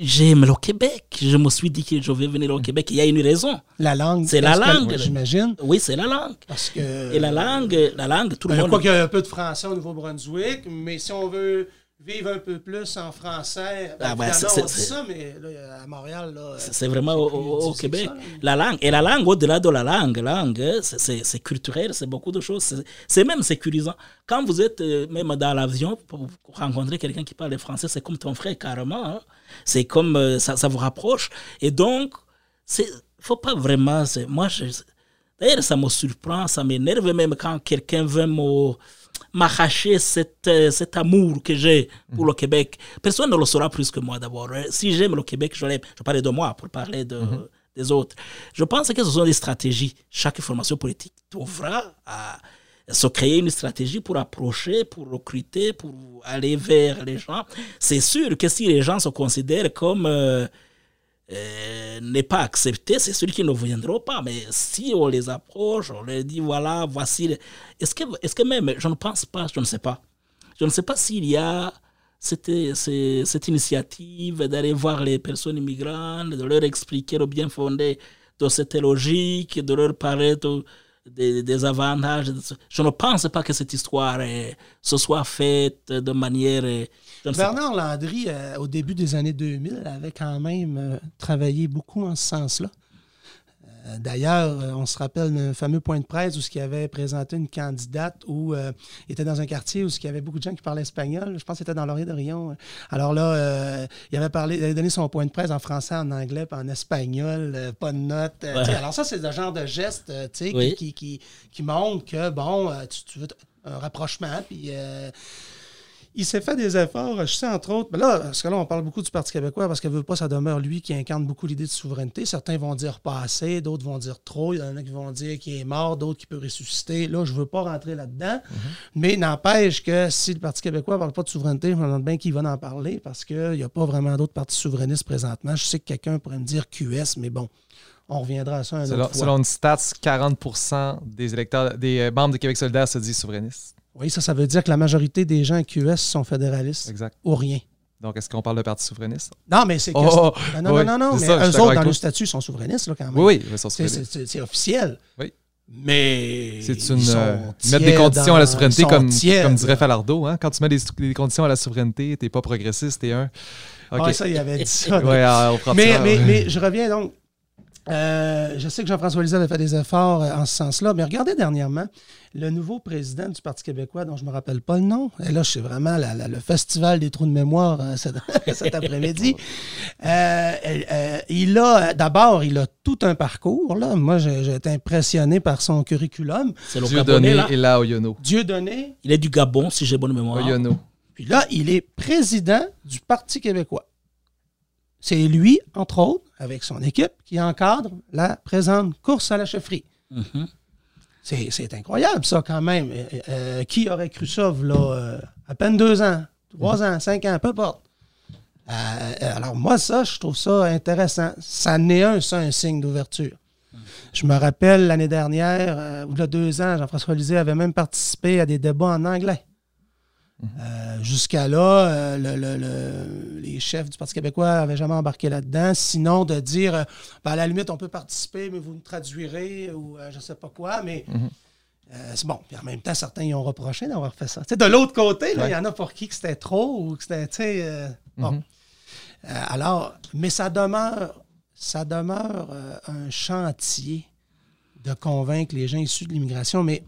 j'aime le Québec. Je me suis dit que je vais venir au Québec. Il y a une raison. La langue. C'est la langue. J'imagine. Oui, c'est la langue. Parce que. Et la langue, la langue, tout le Ben, monde. Quoi qu'il y a un peu de français au Nouveau-Brunswick, mais si on veut vivre un peu plus en français, ben, Ah, ben, c'est- ça, mais là, à Montréal. C'est vraiment au, Québec. ça. La langue. Et la langue, au-delà de la langue, langue, hein, c'est- culturel, c'est beaucoup de choses. C'est- même sécurisant. Quand vous êtes euh, même dans l'avion, pour rencontrer quelqu'un qui parle français, c'est comme ton frère carrément. hein. C'est comme euh, ça, ça vous rapproche. Et donc, c'est faut pas vraiment. c'est- Moi, d'ailleurs, ça me surprend, ça m'énerve même quand quelqu'un veut me m'arracher cet, euh, cet amour que j'ai pour le Québec. Personne ne le saura plus que moi d'abord. Euh, Si j'aime le Québec, je l'aime. Je parlais de moi pour parler de, des autres. Je pense que ce sont des stratégies. Chaque formation politique devra à se créer une stratégie pour approcher, pour recruter, pour aller vers les gens. C'est sûr que si les gens se considèrent comme euh, euh, n'est pas accepté, c'est celui qui ne viendront pas. Mais si on les approche, on leur dit voilà, voici. Est-ce que, est que même, je ne pense pas, je ne sais pas. Je ne sais pas s'il y a cette, cette initiative d'aller voir les personnes immigrantes, de leur expliquer le bien fondé de cette logique, de leur parler de- des, avantages. Je ne pense pas que cette histoire euh, se soit faite de manière. euh. Bernard Landry, euh, au début des années 2000, avait quand même travaillé beaucoup en ce sens-là. Euh, D'ailleurs, euh, on se rappelle d'un fameux point de presse où il avait présenté une candidate où euh, il était dans un quartier où il y avait beaucoup de gens qui parlaient espagnol. Je pense que c'était dans l'Orient de Rion. Alors là, euh, il avait parlé, il avait donné son point de presse en français, en anglais, puis en espagnol, euh, pas de notes. euh, Ouais. Alors ça, c'est le genre de geste euh, qui- qui, qui, qui montre que, bon, euh, tu, tu veux un rapprochement, puis... il s'est fait des efforts, je sais entre autres, mais là, parce que là, on parle beaucoup du Parti québécois parce qu'il veut pas, ça demeure lui qui incarne beaucoup l'idée de souveraineté. Certains vont dire pas assez, d'autres vont dire trop, il y en a qui vont dire qu'il est mort, d'autres qui peut ressusciter. Là, je veux pas rentrer là-dedans, mais n'empêche que si le Parti québécois parle pas de souveraineté, je me demande bien qui va en parler parce qu'il n'y a pas vraiment d'autres partis souverainistes présentement. Je sais que quelqu'un pourrait me dire QS, mais bon, on reviendra à ça un Selon, autre fois. selon une stats, 40 des électeurs, des euh, membres de Québec solidaire se disent souverainistes. Oui, ça, ça veut dire que la majorité des gens à QS sont fédéralistes Exact. ou rien. Donc, est-ce qu'on parle de parti souverainiste? Non, mais c'est que. Oh, Ben non, oui, non, non, non, mais ça, eux autres, dans le statut, sont souverainistes, là, quand même. Oui, oui, C'est- officiel. Oui. Mais. C'est ils une. euh, mettre des conditions à la souveraineté, comme, comme dirait Falardeau. Hein? Quand tu mets des, des conditions à la souveraineté, t'es pas progressiste, t'es un. OK. Ouais, ça, il avait dit ça. Ouais, on prend mais, ça, mais, ouais. mais je reviens donc. Euh, je sais que Jean-François Lisée avait fait des efforts euh, en ce sens-là, mais regardez dernièrement, le nouveau président du Parti québécois, dont je ne me rappelle pas le nom, et là, c'est vraiment la- la- le festival des trous de mémoire euh, cet, cet après-midi. Euh, euh, il a, d'abord, il a tout un parcours. Là. Moi, j'ai j'ai été impressionné par son curriculum. C'est le Dieu Gabonais, donné là. et là, Oyono. Dieu donné, Il est du Gabon, si j'ai bonne mémoire. Oyono. Puis là, il est président du Parti québécois. C'est lui, entre autres, avec son équipe, qui encadre la présente course à la chefferie. Mhm. C'est c'est incroyable, ça, quand même. Euh, euh, qui aurait cru ça, là, euh, à peine deux ans, trois ans, cinq ans, peu importe. Euh, alors, moi, ça, je trouve ça intéressant. Ça n'est un, ça, un signe d'ouverture. Je me rappelle l'année dernière, ou il y a deux ans, Jean-François Lisée avait même participé à des débats en anglais. Euh, Jusqu'à là, euh, le- le- le- les chefs du Parti québécois n'avaient jamais embarqué là-dedans. Sinon, de dire, euh, ben, à la limite, on peut participer, mais vous nous traduirez ou je ne sais pas quoi. Mais euh, c'est bon. Puis en même temps, certains y ont reproché d'avoir fait ça. Tu sais, de l'autre côté, il Ouais. y en a pour qui que c'était trop ou que c'était. euh, bon. Mhm. Euh, alors, mais ça demeure, ça demeure un chantier de convaincre les gens issus de l'immigration. Mais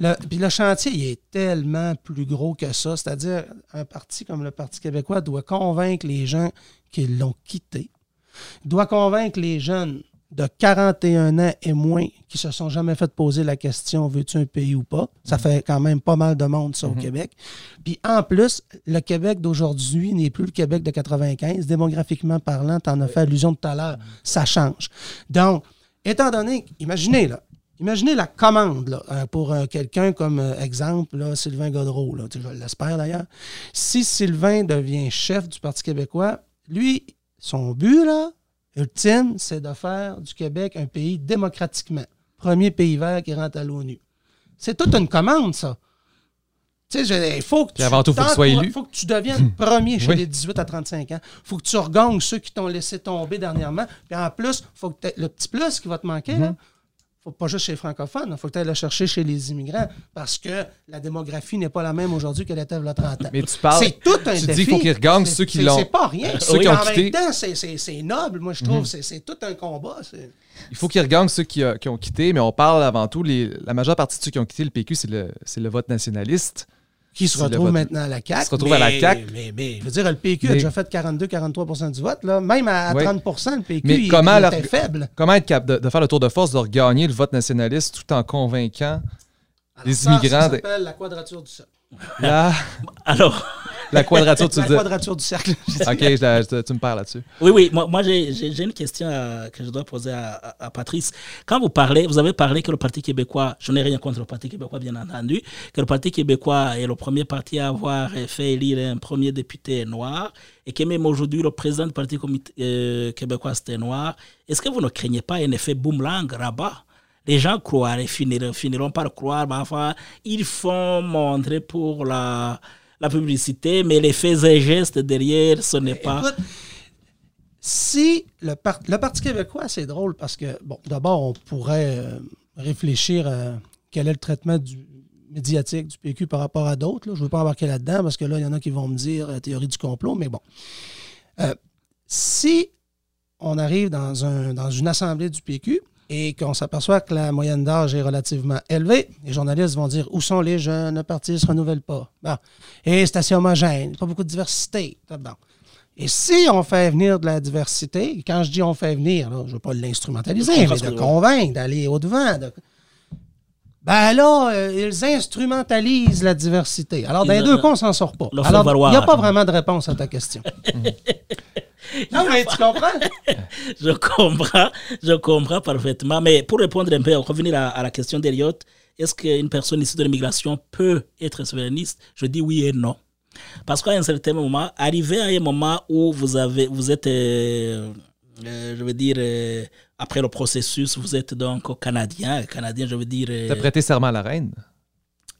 le, puis le chantier, il est tellement plus gros que ça. C'est-à-dire, un parti comme le Parti québécois doit convaincre les gens qui l'ont quitté. Il doit convaincre les jeunes de 41 ans et moins qui se sont jamais fait poser la question veux-tu un pays ou pas? Ça fait quand même pas mal de monde, ça, au Québec. Puis en plus, le Québec d'aujourd'hui n'est plus le Québec de 95. Démographiquement parlant, tu en as fait allusion tout à l'heure. Ça change. Donc, étant donné, imaginez, là, Imaginez la commande là, euh, pour euh, quelqu'un comme euh, exemple, là, Sylvain Godreau, là, je l'espère d'ailleurs. Si Sylvain devient chef du Parti québécois, lui, son but, là, ultime, c'est de faire du Québec un pays démocratiquement. Premier pays vert qui rentre à l'ONU. C'est toute une commande, ça. Tu sais, il faut que Puis avant tout, faut que tu sois élu. faut que tu deviennes premier chez Oui. les 18 à 35 ans. faut que tu regagnes ceux qui t'ont laissé tomber dernièrement. Puis en plus, faut que le petit plus qui va te manquer, Mhm. là, faut pas juste chez les francophones, il faut que tu ailles le chercher chez les immigrants parce que la démographie n'est pas la même aujourd'hui qu'elle était il y a 30 ans. Mais tu parles. C'est tout un tu dis défi. qu'il faut qu'ils regagnent ceux qui l'ont. C'est pas rien. Ceux qui ont en quitté. même temps, c'est- noble, moi, je trouve. Mhm. C'est- C'est tout un combat. Il faut qu'ils regagnent ceux qui, euh, qui ont quitté, mais on parle avant tout, les, la majeure partie de ceux qui ont quitté le PQ, c'est le, c'est le vote nationaliste. Qui se retrouve vote. maintenant à la CAQ. Qui se retrouve à la mais- CAQ. Mais, mais, je veux dire, le PQ a Mais- déjà fait 42-43% du vote. Là. Même à, à Oui. 30% le PQ, Mais il, comment il était faible. Comment être capable de, de faire le tour de force, de regagner le vote nationaliste tout en convainquant Alors, les ça, immigrants Ça de- s'appelle la quadrature du cercle. La, Alors, la quadrature, tu La dis. quadrature du cercle. Ok, je la- je- tu me parles là-dessus. oui, oui, moi, moi j'ai une question à- que je dois poser à, à- à Patrice. Quand vous parlez, vous avez parlé que le Parti québécois, je n'ai rien contre le Parti québécois, bien entendu, que le Parti québécois est le premier parti à avoir fait élire un premier député noir et que même aujourd'hui, le président du Parti comité- euh, québécois, c'était noir. Est-ce que vous ne craignez pas un effet boomerang rabat? Les gens croient et finiront, finiront par croire, mais enfin, ils font montrer pour la, la publicité, mais les faits et gestes derrière, ce n'est pas. Écoute, si le, le Parti québécois, c'est drôle parce que, bon, d'abord, on pourrait euh, réfléchir à quel est le traitement du médiatique du PQ par rapport à d'autres. Je ne veux pas embarquer là-dedans parce que là, il y en a qui vont me dire euh, théorie du complot, mais bon. Euh, si on arrive dans, un, dans une assemblée du PQ et qu'on s'aperçoit que la moyenne d'âge est relativement élevée, les journalistes vont dire où sont les jeunes, le parti ne se renouvelle pas. Bon. Et c'est assez homogène, pas beaucoup de diversité. Bon. Et si on fait venir de la diversité, quand je dis on fait venir, là, je ne veux pas l'instrumentaliser, mais de convaincre, d'aller au-devant. de- Ben là, euh, ils instrumentalisent la diversité. Alors, dans Ils les le- deux cas, on ne s'en sort pas. Alors, il n'y a pas vraiment de réponse à ta question. non, mais tu comprends? Je comprends, je comprends parfaitement. Mais pour répondre un peu, revenir à, à la question d'Eliott, est-ce qu'une personne issue de l'immigration peut être souverainiste? Je dis oui et non. Parce qu'à un certain moment, arrivé à un moment où vous, avez, vous êtes, euh, euh, je veux dire, après le processus, vous êtes donc canadien. Canadien, je veux dire. euh, T'as prêté serment à la reine?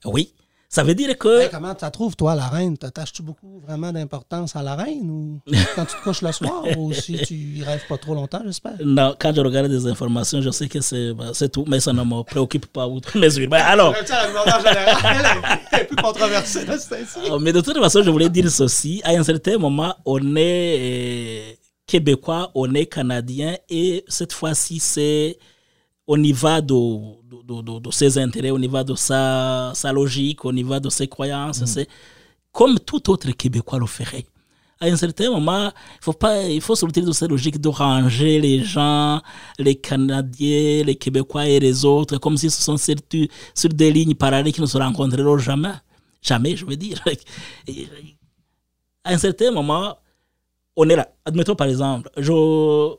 oui. Ça veut dire que. Hey, comment tu la trouves, toi, la reine? T'attaches-tu beaucoup vraiment d'importance à la reine ou quand tu te couches le soir ou si tu y rêves pas trop longtemps, j'espère? Non, quand je regarde des informations, je sais que c'est bah, c'est tout, mais ça ne me préoccupe pas outre mesure. Mais alors, plus là. Oh, Mais de toute façon, je voulais dire ceci. À un certain moment, on est euh, québécois, on est canadien, et cette fois-ci, c'est on y va de, de, de- de- ses intérêts, on y va de sa, sa logique, on y va de ses croyances. C'est comme tout autre Québécois le ferait. À un certain moment, il faut pas, il faut sortir de cette logique de ranger les gens, les Canadiens, les Québécois et les autres, comme si ce sont sur, sur des lignes parallèles qui ne se rencontreront jamais. Jamais, je veux dire. À un certain moment, on est là. Admettons par exemple, je,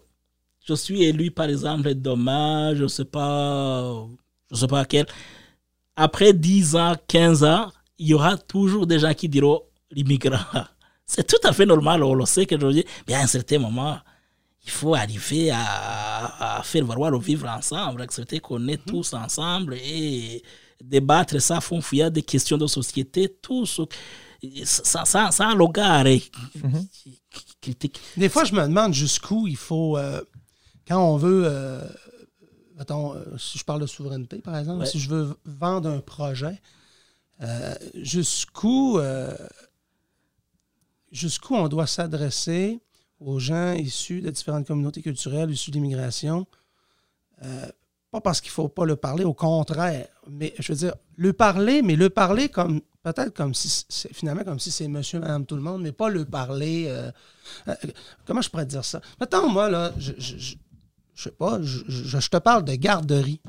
je suis élu par exemple demain, je ne sais pas, je sais pas quel. Après 10 ans, 15 ans, il y aura toujours des gens qui diront l'immigrant. C'est tout à fait normal, on le sait que je dire. Mais à un certain moment, il faut arriver à, à faire valoir le vivre ensemble, accepter qu'on est tous ensemble et débattre ça, font fouiller des questions de société, tout ce, sans, sans, sans. Des fois, je me demande jusqu'où il faut, euh, quand on veut, euh, mettons, euh, si je parle de souveraineté, par exemple, Ouais. si je veux vendre un projet, euh, jusqu'où jusqu'où on doit s'adresser aux gens issus de différentes communautés culturelles, issus de l'immigration. Euh, pas parce qu'il ne faut pas le parler, au contraire. Mais je veux dire, le parler, mais le parler comme peut-être comme si finalement comme si c'est monsieur, madame, tout le monde, mais pas le parler. euh, euh, comment je pourrais dire ça? Mettons, moi, là, je, je, je, je sais pas, je, te parle de garderie.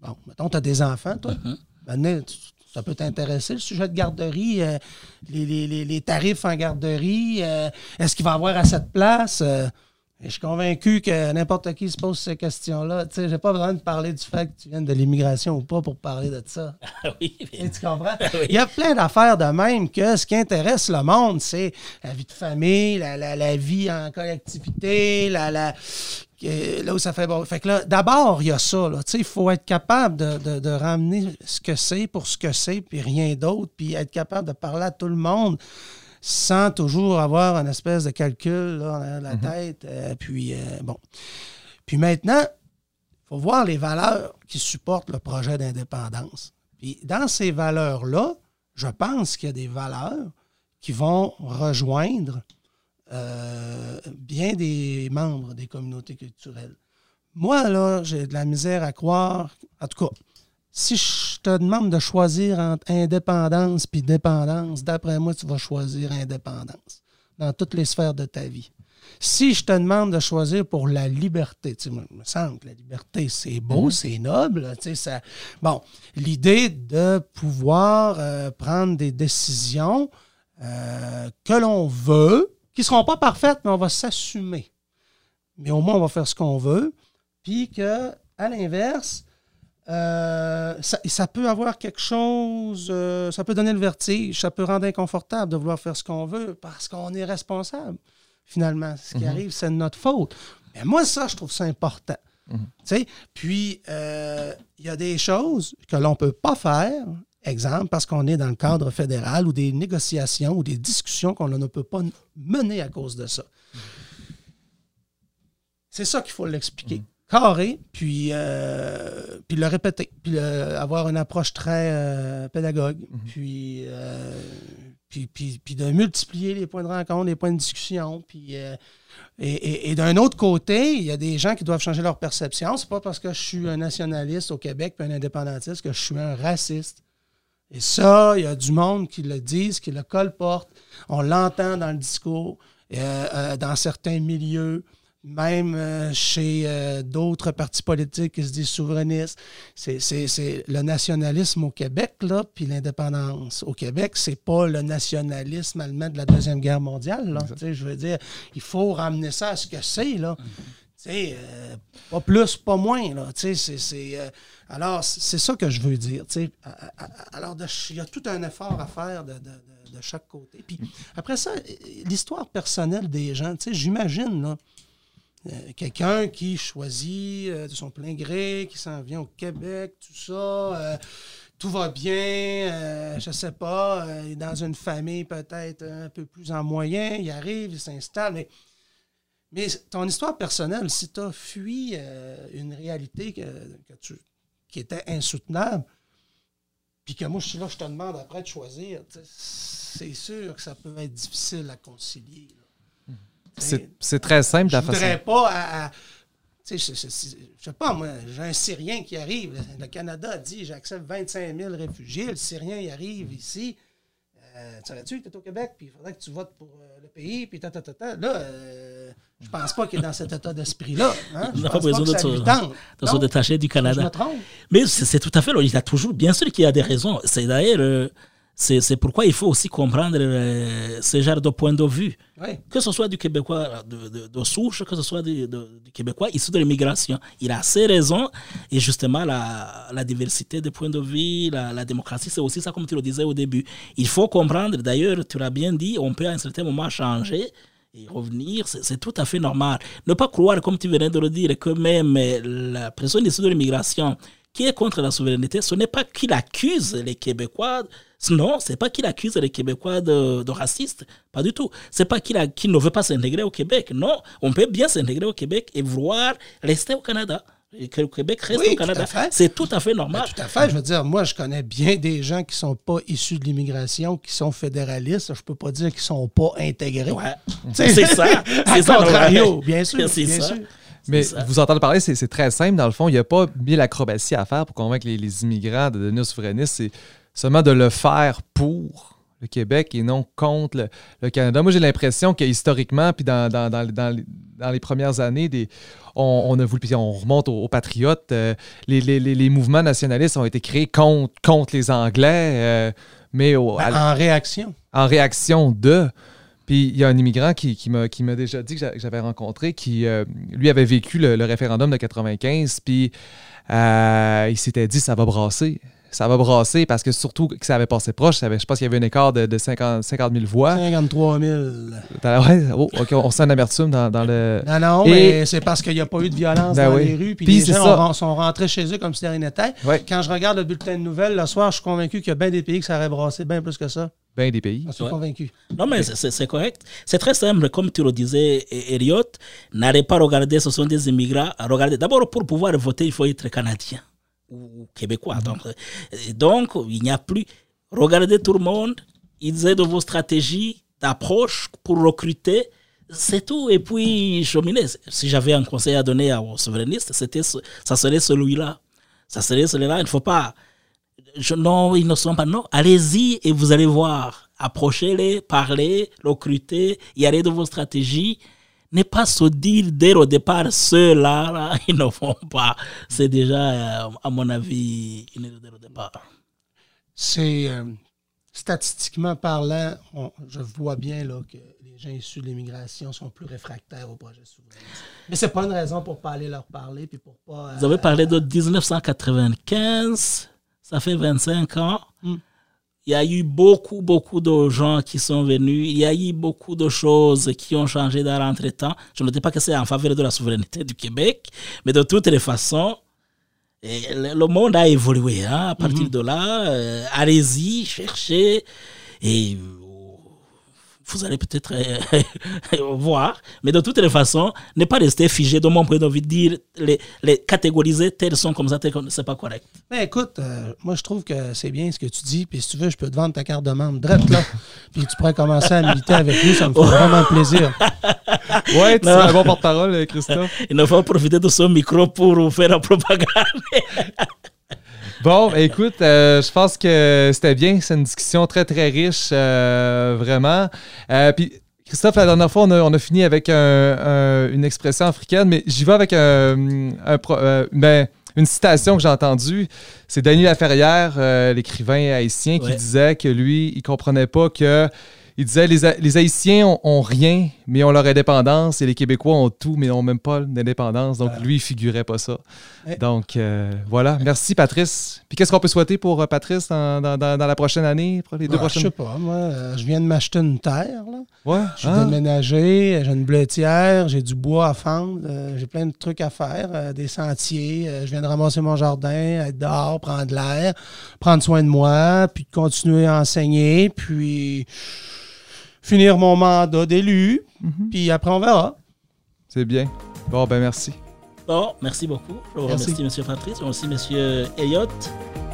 Bon, mettons, tu as des enfants, toi. Maintenant, tu- ça peut t'intéresser, le sujet de garderie, euh, les, les- les- tarifs en garderie, est-ce qu'il va y avoir assez de place? Et je suis convaincu que n'importe qui se pose ces questions-là. Tu sais, j'ai pas besoin de parler du fait que tu viennes de l'immigration ou pas pour parler de ça. oui, Et tu comprends? Il y a plein d'affaires de même que ce qui intéresse le monde, c'est la vie de famille, la, la- la vie en collectivité, la, là où ça fait bon. Fait que là, d'abord, il y a ça. là. Tu sais, Il faut être capable de, de- de ramener ce que c'est pour ce que c'est, puis rien d'autre, puis être capable de parler à tout le monde sans toujours avoir une espèce de calcul là, de la tête. euh, puis, euh, bon. Puis maintenant, il faut voir les valeurs qui supportent le projet d'indépendance. Puis dans ces valeurs-là, je pense qu'il y a des valeurs qui vont rejoindre euh, bien des membres des communautés culturelles. Moi, là, j'ai de la misère à croire. En tout cas, si je te demande de choisir entre indépendance puis dépendance, d'après moi, tu vas choisir indépendance dans toutes les sphères de ta vie. Si je te demande de choisir pour la liberté, tu sais, moi, il me semble que la liberté, c'est beau, c'est noble. tu sais, Ça, bon, l'idée de pouvoir euh, prendre des décisions euh, que l'on veut, qui ne seront pas parfaites, mais on va s'assumer. Mais au moins, on va faire ce qu'on veut. Puis que, à l'inverse, euh, ça, ça peut avoir quelque chose, euh, ça peut donner le vertige, ça peut rendre inconfortable de vouloir faire ce qu'on veut parce qu'on est responsable, finalement. Ce qui arrive, c'est de notre faute. Mais moi, ça, je trouve ça important. Sais, Puis, euh, il y a des choses que l'on ne peut pas faire, exemple, parce qu'on est dans le cadre fédéral ou des négociations ou des discussions qu'on ne peut pas mener à cause de ça. C'est ça qu'il faut l'expliquer. Carré, puis, euh, puis le répéter, puis le- avoir une approche très euh, pédagogue, puis, euh, puis, puis, puis de multiplier les points de rencontre, les points de discussion, puis et, et- et d'un autre côté, il y a des gens qui doivent changer leur perception. C'est pas parce que je suis un nationaliste au Québec puis un indépendantiste que je suis un raciste. Et ça, il y a du monde qui le disent, qui le colporte. On l'entend dans le discours, dans certains milieux, même euh, chez euh, d'autres partis politiques qui se disent souverainistes. C'est, le nationalisme au Québec, là, puis l'indépendance au Québec, c'est pas le nationalisme allemand de la Deuxième Guerre mondiale. Là. Tu sais, Je veux dire, il faut ramener ça à ce que c'est. Là. Tu sais, euh, pas plus, pas moins. Là. Euh, alors, c'est ça que je veux dire. À- à- Alors, il y a tout un effort à faire de, de- de- chaque côté. Puis après ça, l'histoire personnelle des gens, tu sais, j'imagine, là, quelqu'un qui choisit euh, de son plein gré, qui s'en vient au Québec, tout ça, euh, tout va bien, euh, je sais pas, euh, dans une famille peut-être un peu plus en moyen, il arrive, il s'installe, mais, ton histoire personnelle, si tu as fui euh, une réalité qui était insoutenable, puis que moi je suis là, je te demande après de choisir, c'est sûr que ça peut être difficile à concilier. C'est très simple Je ta ne façon. voudrais pas à. à- je, je- je- je sais pas, moi, j'ai un Syrien qui arrive. Le, Canada dit j'accepte 25 000 réfugiés. Le Syrien, il arrive ici. Euh, tu savais-tu que tu es au Québec, puis il faudrait que tu votes pour euh, le pays, puis ta, ta, ta, ta. Là, euh, je pense pas qu'il est dans cet état d'esprit-là. Hein? Je On n'a pense pas besoin que de se- de détacher du Je Canada. me trompe. Mais c'est tout à fait logique. Il y a toujours, bien sûr qu'il y a des raisons. C'est d'ailleurs, euh, c'est c'est pourquoi il faut aussi comprendre euh, ce genre de point de vue. Que ce soit du Québécois de, de, de souche, que ce soit du, de- du Québécois issu de l'immigration. Il a ses raisons. Et justement, la, la diversité des points de vue, la, la démocratie, c'est aussi ça, comme tu le disais au début. Il faut comprendre, d'ailleurs, tu l'as bien dit, on peut à un certain moment changer et revenir, c'est c'est tout à fait normal. Ne pas croire, comme tu venais de le dire, que même euh, la personne issue de l'immigration qui est contre la souveraineté, ce n'est pas qu'il accuse les Québécois. Non, c'est pas qu'il accuse les Québécois de, de racistes, pas du tout. C'est pas qu'il ne veut pas s'intégrer au Québec. Non, on peut bien s'intégrer au Québec et vouloir rester au Canada. Et que le Québec reste Oui, au Canada. C'est tout à fait Ben, normal. tout à fait. Je veux dire, moi, je connais bien des gens qui sont pas issus de l'immigration, qui sont fédéralistes. Je peux pas dire qu'ils sont pas intégrés. Ouais. C'est ça. C'est ça. contrario, bien sûr. C'est bien ça. sûr. Mais vous entendez parler, c'est c'est très simple. Dans le fond, il n'y a pas mille acrobaties à faire pour convaincre les, les immigrants de devenir souverainistes. C'est seulement de le faire pour le Québec et non contre le, le Canada. Moi, j'ai l'impression que historiquement, puis dans, dans, dans, dans les, dans les premières années, des, on, on a voulu, puis on remonte aux, aux patriotes, euh, les, les, les, mouvements nationalistes ont été créés contre, contre les Anglais, euh, mais au- à- Ben, en réaction. en réaction de. Puis il y a un immigrant qui, qui m'a qui m'a déjà dit que j'a- que j'avais rencontré qui, euh, lui, avait vécu le, le référendum de 95, puis il s'était dit ça va brasser. Ça va brasser parce que surtout que ça avait passé proche, ça avait- je pense qu'il y avait un écart de, de 50, 50 000 voix. 53 000. Dans- ouais, oh, ok, on sent l'amertume dans, dans le. Non, non, Et- mais c'est parce qu'il n'y a pas eu de violence Ben dans oui. les rues. Puis, Puis les gens ça. ont- sont rentrés chez eux comme si de rien n'était. Ouais. Quand je regarde le bulletin de nouvelles le soir, je suis convaincu qu'il y a bien des pays que ça aurait brassé bien plus que ça. Ben des pays. Je suis Ouais. convaincu. Non, mais c'est- correct. C'est très simple, comme tu le disais, E- Elliot. N'allez pas regarder, ce sont des immigrants. Regardez, d'abord, pour pouvoir voter, il faut être canadien ou québécois. Donc, euh, donc, il n'y a plus. Regardez tout le monde. Ils aident vos stratégies d'approche pour recruter. C'est tout. Et puis, cheminer. Si j'avais un conseil à donner aux souverainistes, c'était ça serait celui-là. Ça serait celui-là. Il ne faut pas. Je- non, ils ne sont pas. Non, allez-y et vous allez voir. Approchez-les, parlez, recrutez, y allez de vos stratégies. Ne pas se dire dès le départ, ceux-là, là, ils ne font pas. C'est déjà, euh, à mon avis, une erreur dès le départ. C'est euh, statistiquement parlant, on- je vois bien là, que les gens issus de l'immigration sont plus réfractaires au projet souverainiste. Mais c'est pas une raison pour pas aller leur parler puis pour pas. Vous avez euh, parlé de 1995, ça fait 25 ans. Il y a eu beaucoup, beaucoup de gens qui sont venus. Il y a eu beaucoup de choses qui ont changé dans l'entretemps. Je ne dis pas que c'est en faveur de la souveraineté du Québec, mais de toutes les façons, et le monde a évolué. hein. À partir de là, euh, allez-y, cherchez et vous allez peut-être euh, voir. Mais de toutes les façons, ne pas rester figé de mon point de vue, dire les, les catégoriser tels sont comme ça, tels comme c'est pas correct. Ben écoute, euh, moi je trouve que c'est bien ce que tu dis, puis si tu veux, je peux te vendre ta carte de membre drette là, puis tu pourrais commencer à militer avec nous, ça me ferait vraiment plaisir. Ouais, tu es un bon porte-parole, euh, Christophe. Il ne faut profiter de ce micro pour faire la propagande. Bon, écoute, euh, je pense que c'était bien. C'est une discussion très, très riche, euh, vraiment. Euh, puis, Christophe, la dernière fois, on a, on a fini avec un- un- une expression africaine, mais j'y vais avec un, ben, une citation que j'ai entendue. C'est Denis Laferrière, l'écrivain haïtien, qui Ouais. disait que lui, il comprenait pas que. Il disait les, les Haïtiens ont, ont rien, mais ont leur indépendance, et les Québécois ont tout, mais n'ont même pas d'indépendance. Donc, lui, il figurait pas ça. Ouais. Donc, euh, voilà. Merci, Patrice. Puis, qu'est-ce qu'on peut souhaiter pour euh, Patrice dans, dans- dans- dans la prochaine année, les deux Ah, je prochaines sais pas, moi, euh, je viens de m'acheter une terre, là. Ouais. Je suis Ah. déménagé, j'ai une bleuetière, j'ai du bois à fendre, euh, j'ai plein de trucs à faire, des sentiers. je viens de ramasser mon jardin, être dehors, prendre de l'air, prendre soin de moi, puis continuer à enseigner, puis finir mon mandat d'élu, Mhm. puis après on verra. C'est bien. Bon, ben merci. Bon, merci beaucoup. Je vous Merci. remercie, M. Patrice. Je remercie M. Elliott.